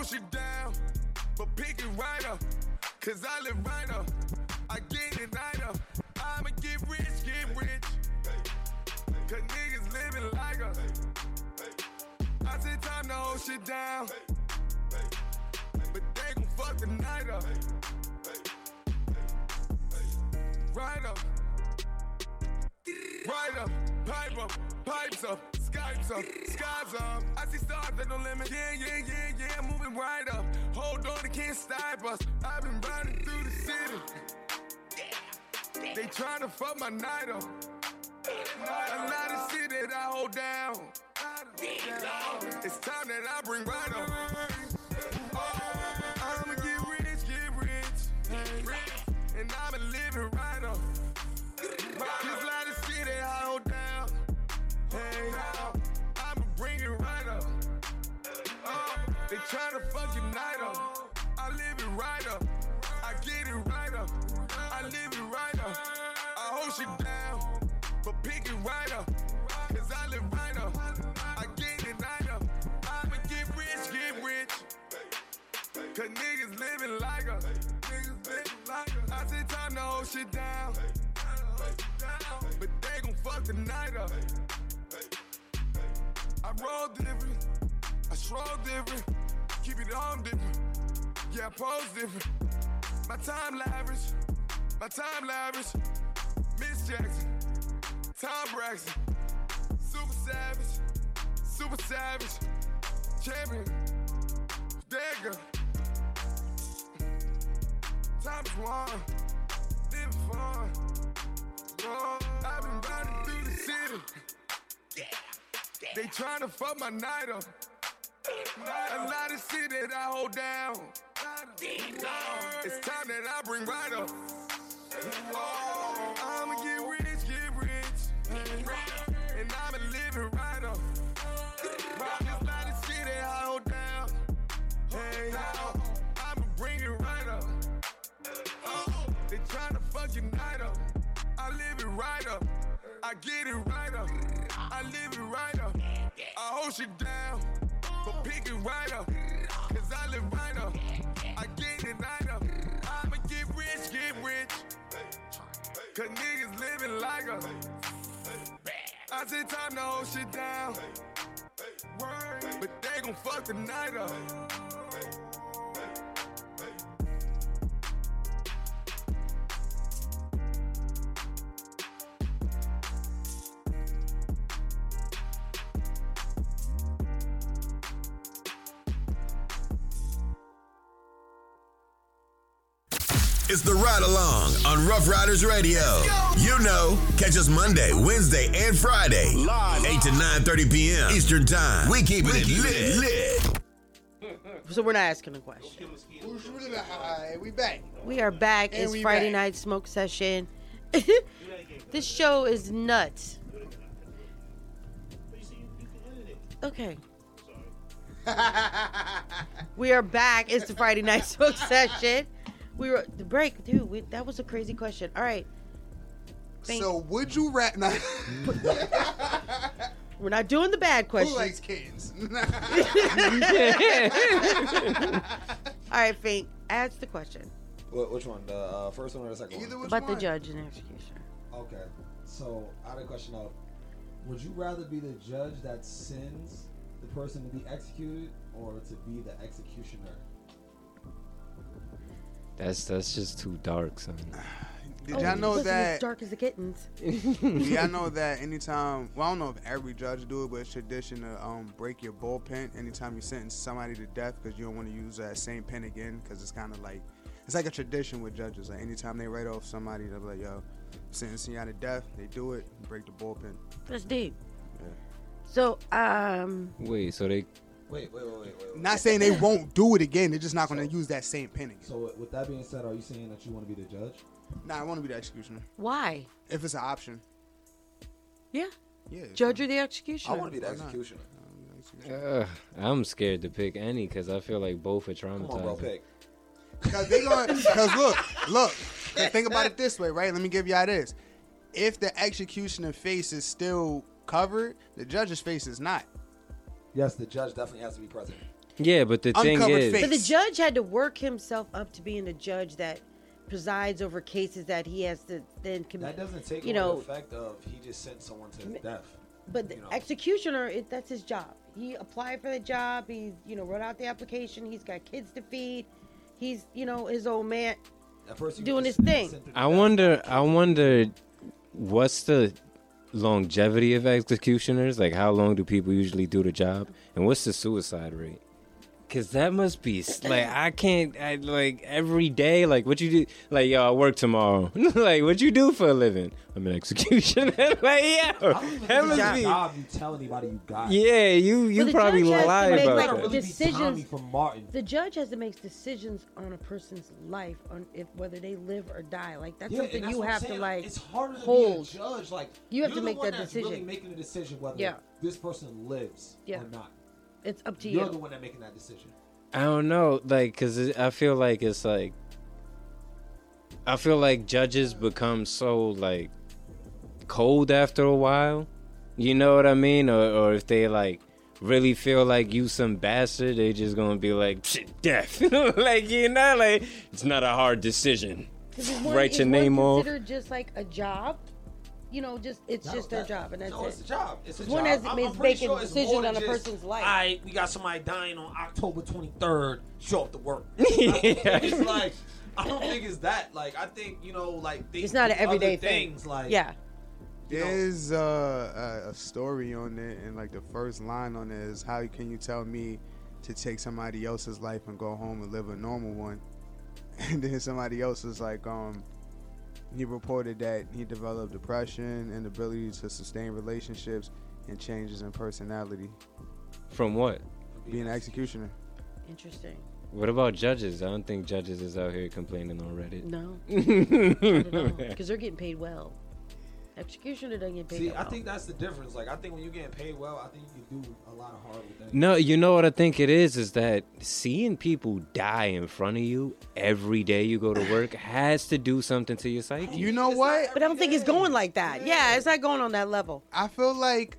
I hold shit down, but pick it right up. Cause I live right up. I get it right up. I'ma get rich, get rich. Cause niggas living like us. I said time to hold shit down. But they gon' fuck the night up. Right up. Right up, pipe up, pipes up, Skypes up, skies up. I see stars at no limit. Yeah, yeah, yeah, yeah, moving right up. Hold on, they can't stop us. I've been riding through the city. They tryna fuck my night up. A lot of shit that I hold down. It's time that I bring right up. I'ma get rich, get rich. And I'ma live it right up. They tryna fuck your night up. I live it right up. I get it right up. I live it right up. I hold shit down, but pick it right up. Cause I live right up. I get it right up. I'ma get rich, get rich. Cause niggas living like us. Niggas living like us. I said time to hold shit down. But they gon' fuck the night up. I roll different. I stroll different. Keep it on different. Yeah, I pose different. My time lavish. My time lavish. Miss Jackson. Toni Braxton. Super savage. Super savage. Champion. Dagger. Time is one. Live fun. Oh, I've been riding through the city. They tryna fuck my night up. A lot of shit that I hold down. It's time that I bring right up. Oh, I'ma get rich, get rich. And I'ma live it right up. This lot of shit that I hold down. Hey, I'ma bring it right up. They tryna fuck your night up. I live it right up. I get it right up. I live it right up. I hold shit down, but pick it right up, cause I live right up. I get it right up. I'ma get rich, get rich. Cause niggas living like us. I said time to hold shit down. But they gon' fuck the night up. It's the ride along on Rough Riders Radio. You know, catch us Monday, Wednesday, and Friday, live 8 to 9:30 p.m. Eastern Time. We keep it lit, lit. So we're not asking a question. Alright, we back. We are back. And it's Friday back. night smoke session. this show is nuts. Okay. we are back. It's the Friday night smoke session. We were the break, dude. We, that was a crazy question. All right. Thank- So would you rat? Nah. we're not doing the bad Who questions. likes kids? All right, Fink. Ask the question What, which one? The uh, first one or the second one? about the judge and executioner. Okay, so I had a question of, would you rather be the judge that sends the person to be executed, or to be the executioner? That's that's just too dark, son. Did Oh, y'all know listen, that? It's dark as the kittens. yeah, I know that anytime. Well, I don't know if every judge do it, but it's tradition to um, break your bull pen anytime you sentence somebody to death because you don't want to use that same pen again because it's kind of like it's like a tradition with judges. Like anytime they write off somebody, they're like, "Yo, sentencing you to death." They do it, break the bull pen. That's deep. Yeah. So, um, Wait, so they Wait, wait, wait, wait, wait. wait. Not saying they won't do it again. They're just not going to use that same pen again. So with that being said, are you saying that you want to be the judge? Nah, I want to be the executioner why? if it's an option. Yeah. Yeah. Judge or the executioner? I want to be the Why not? executioner. Uh, I'm scared to pick any because I feel like both are traumatizing. Come on, bro, pick. Because they going because look, look. 'cause think about it this way, right? Let me give y'all this. If the executioner face is still covered, the judge's face is not. Yes, the judge definitely has to be present. Yeah, but the thing Uncovered is, face. But the judge had to work himself up to being the judge that presides over cases that he has to then commit. That doesn't take you away know the effect of he just sent someone to death. but the executioner it, that's his job he applied for the job he you know wrote out the application he's got kids to feed he's you know his old man doing his thing I wonder, I wonder, what's the longevity of executioners? Like, how long do people usually do the job, and what's the suicide rate? Cause that must be like I can't I, like every day. Like, what you do? Like, yo, I work tomorrow. like, what you do for a living? I'm an executioner. like, I yo, don't that must a be. job you tell anybody you got. Yeah, you you the probably judge has to lie make, about like, that. really decisions Tommy from Martin. the judge has to make decisions on a person's life on if whether they live or die like that's Yeah, something that's you what I'm have to like It's harder to hold be a judge. Like You have you're to the make one that that's Really decision. making the decision whether Yeah. this person lives Yeah. or not. It's up to You're you the one that making that decision. I don't know, like, cause it, I feel like it's like, I feel like judges become so like cold after a while. You know what I mean? Or, or if they like really feel like you some bastard, they just gonna be like, "Shit, death. like you know, like it's not a hard decision. Write your name off. considered just like a job you know just it's No, just their job and that's no, it it's a job. It's a one job. has I'm- makes I'm making sure it's decisions on a person's life All right, we got somebody dying on October 23rd. Show up to work. Yeah. it's like I don't think it's that. Like I think you know, like things, It's not an everyday thing. things. Like yeah There's uh, a, a story on it, and like the first line on it is, "How can you tell me to take somebody else's life and go home and live a normal one?" And then somebody else is like, um, he reported that he developed depression, inability to sustain relationships, and changes in personality. From what? Being an executioner. interesting What about judges? I don't think judges is out here complaining on Reddit. no because they're getting paid well executioner doesn't get paid see, that I well. think that's the difference. Like I think when you're getting paid well, I think you can do a lot of horrible things. No, you know what I think it is is that seeing people die in front of you every day you go to work has to do something to your psyche. You know what? but i don't think it's going like that yeah it's not going on that level I feel like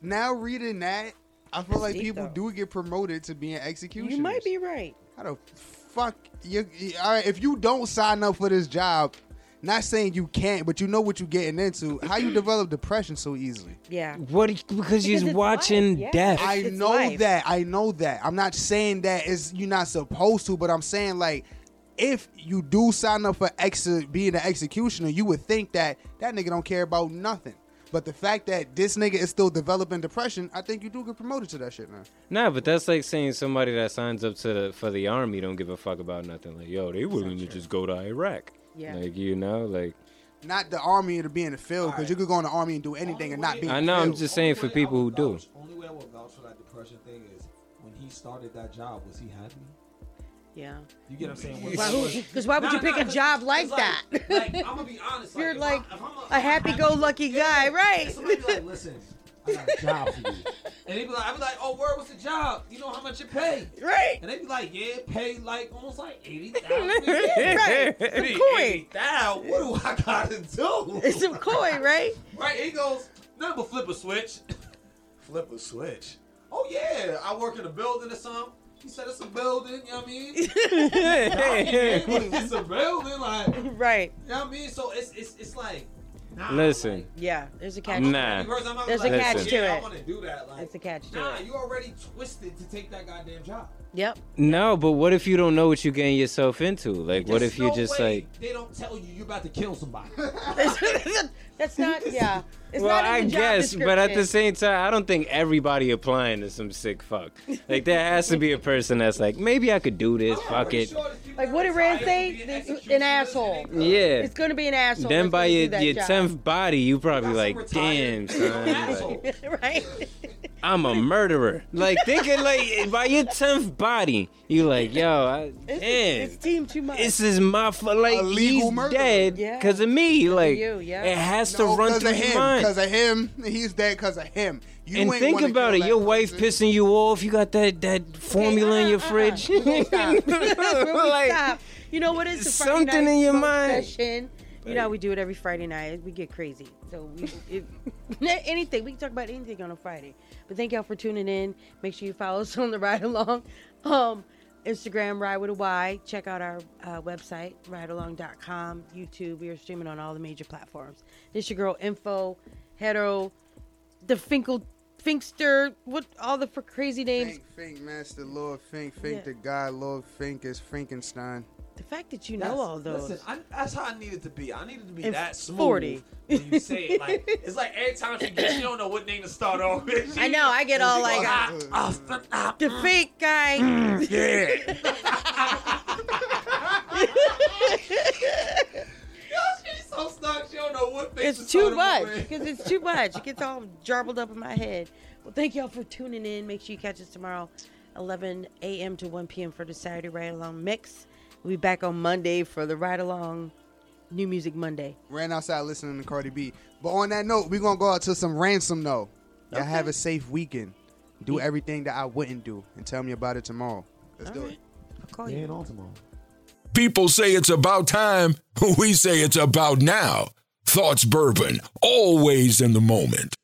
now reading that, I feel That's like people though. do get promoted to being executioners. you might be right How the fuck you? you- All right, if you don't sign up for this job, not saying you can't, but you know what you're getting into. How you develop depression so easily? Yeah. What? Because he's it's watching life, yeah. death. I It's know life. that. I know that. I'm not saying that is you're not supposed to, but I'm saying like if you do sign up for ex- being an executioner, you would think that that nigga don't care about nothing. But the fact that this nigga is still developing depression, I think you do get promoted to that shit, man. Nah, but that's like saying somebody that signs up to the for the army don't give a fuck about nothing. Like, yo, they willing to just go to Iraq. Yeah. Like, you know, like Not the army to be in the field, because you could go in the army and do anything and not be. in I the know. I'm just saying for people who do. Only way I would vouch for that depression thing is when he started that job. Was he happy? Yeah. You get what I'm saying? Because why would Nah, you pick nah, a 'cause- job like that? Like, I'm gonna be honest. You're if like I- if I'm a happy-go-lucky guy, right? If somebody be like, listen, I got a job for you. And they be like, I be like, oh, where was the job? You know how much it pay? Right. And they be like, yeah, it pay like almost like eighty thousand. Right. Some coin. Eighty thousand. What do I gotta do? It's some coin, right? Right. He goes, nothing but flip a switch. flip a switch. Oh yeah, I work in a building or something. He said it's a building, you know what I mean? it's a building, like Right. you know what I mean? So it's it's it's like nah, Listen. Yeah, there's a catch. Nah. Because I'm not There's a catch to it. want to do that. Like, It's a catch to nah, it. you already twisted to take that goddamn job. Yep. No, but what if you don't know what you're getting yourself into? Like, what There's if you no just way like? they don't tell you you're about to kill somebody. That's not. Yeah. It's well, not I guess, but at the same time, I don't think everybody applying to some sick fuck. Like, there has to be a person that's like, maybe I could do this. Fuck it. Like what did Rand say? This- An asshole. Yeah. It's gonna be an asshole. Then by your your job. tenth body, you probably like, damn, son. like, right? I'm a murderer. Like thinking like by your tenth body, you like, yo, I, It's, damn. it's team too much. This is my fu- like Illegal he's murder. dead Yeah. because of me. Like you, yeah. it has to run run 'cause through of your him. mind. Because of him, he's dead because of him. You and think about it. Your wife person. pissing you off. You got that that formula in your uh, uh, uh, fridge. We gonna stop. When we Like, stop. You know what is the something night in your mind. Session? You know how we do it every Friday night. We get crazy. So we, if, anything we can talk about anything on a Friday. But thank y'all for tuning in. Make sure you follow us on the ride along. Um, Instagram ride with a Y. Check out our uh, website ridealong.com. YouTube. We are streaming on all the major platforms. This your girl Info Hetero, the Finkel Finkster. What all the crazy names. Fink, Fink, Master Lord Fink, Fink, Yeah. the God, Lord Fink is Frankenstein. The fact that you know all those. Listen, I, that's how I needed to be. I needed to be And that smooth 40. when you say it. Like it's like every time she gets, she don't know what name to start off with. She- I know. I get all like, goes, ah, ah, ah, the mm. fake guy. Yo, she's so stuck. She don't know what face to it's too much because it's too much. It gets all jarbled up in my head. Well, thank y'all for tuning in. Make sure you catch us tomorrow, 11 a.m. to 1 p.m. for the Saturday Ride Along mix. We'll be back on Monday for the Ride Along New Music Monday. Ran outside listening to Cardi B. But on that note, we're gonna go out to some ransom though. Y'all Okay. have a safe weekend. Do everything that I wouldn't do and tell me about it tomorrow. Let's do it. I'll call You ain't on tomorrow. People say it's about time. We say it's about now. Thoughts Bourbon, always in the moment.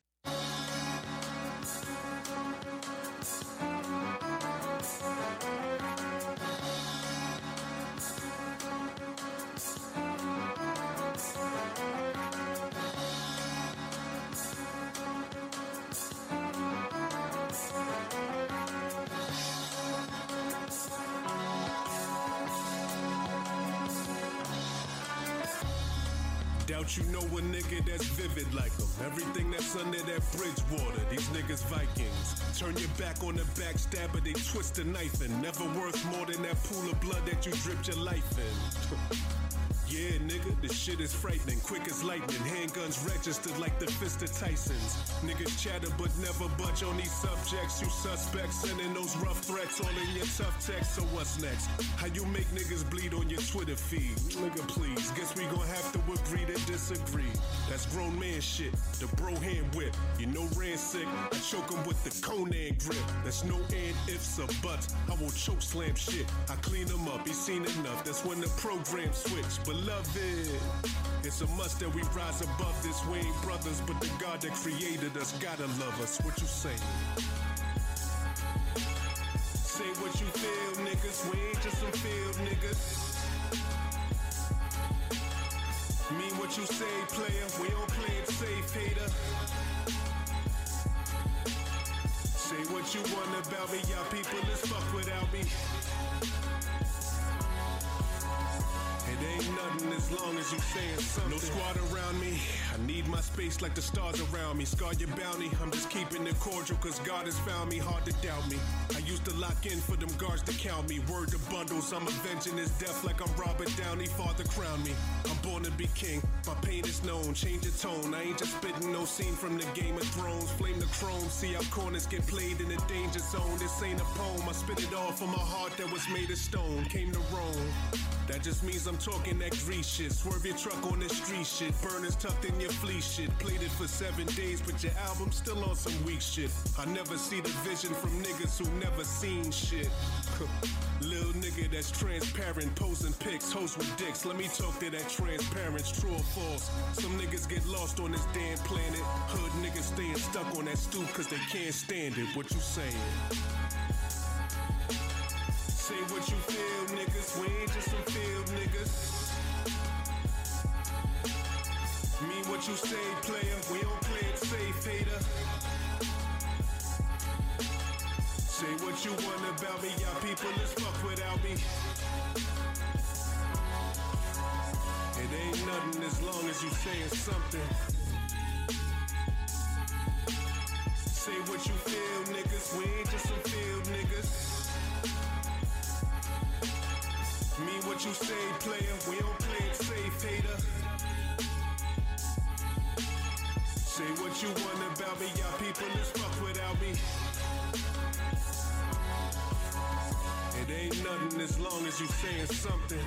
That's under that bridge water, these niggas Vikings. Turn your back on the backstabber, they twist the knife and Never worth more than that pool of blood that you dripped your life in. Yeah, nigga, this shit is frightening. Quick as lightning. Handguns registered like the fist of Tyson's. Niggas chatter but never budge on these subjects. You suspects sending those rough threats all in your tough text. So what's next? How you make niggas bleed on your Twitter feed? Nigga, please. Guess we gon' have to agree to disagree. That's grown man shit. The bro hand whip. You know Rand sick. I choke him with the Conan grip. There's no and ifs or buts. I will choke slam shit. I clean him up. He's seen enough. That's when the program switch. Beloved, it's a must that we rise above this. We ain't brothers, but the God that created us gotta love us. What you say? Say what you feel, niggas. We ain't just some field niggas. Mean what you say, player. We don't play it safe, hater. Say what you want about me, y'all people. Let's fuck without me. It ain't nothing as long as you saying something. No squad around me. I need my space like the stars around me. Scar your bounty. I'm just keeping it cordial cause God has found me. Hard to doubt me. I used to lock in for them guards to count me. Word to bundles. I'm avenging his death like I'm Robert Downey. Father crown me. I'm born to be king. My pain is known. Change the tone. I ain't just spitting no scene from the Game of Thrones. Flame the chrome. See how corners get played in the danger zone. This ain't a poem. I spit it all from a heart that was made of stone. Came to Rome. That just means I'm talking that grease shit. Swerve your truck on the street shit. Burners tucked in your fleece shit. Played it for seven days, but your album still on some weak shit. I never see the vision from niggas who never seen shit. Lil nigga that's transparent, posing pics, hoes with dicks. Let me talk to that transparency, true or false. Some niggas get lost on this damn planet. Hood niggas staying stuck on that stoop cause they can't stand it. What you saying? Say what you feel, niggas. We ain't just some field niggas. Mean what you say, player. We don't play it safe, hater. Say what you want about me, y'all people. Let's fuck without me. It ain't nothing as long as you saying something. Say what you feel, niggas. We ain't just some field niggas. Mean what you say, player. We don't play it safe, hater. Say what you want about me, y'all people is fuck without me. It ain't nothing as long as you saying something.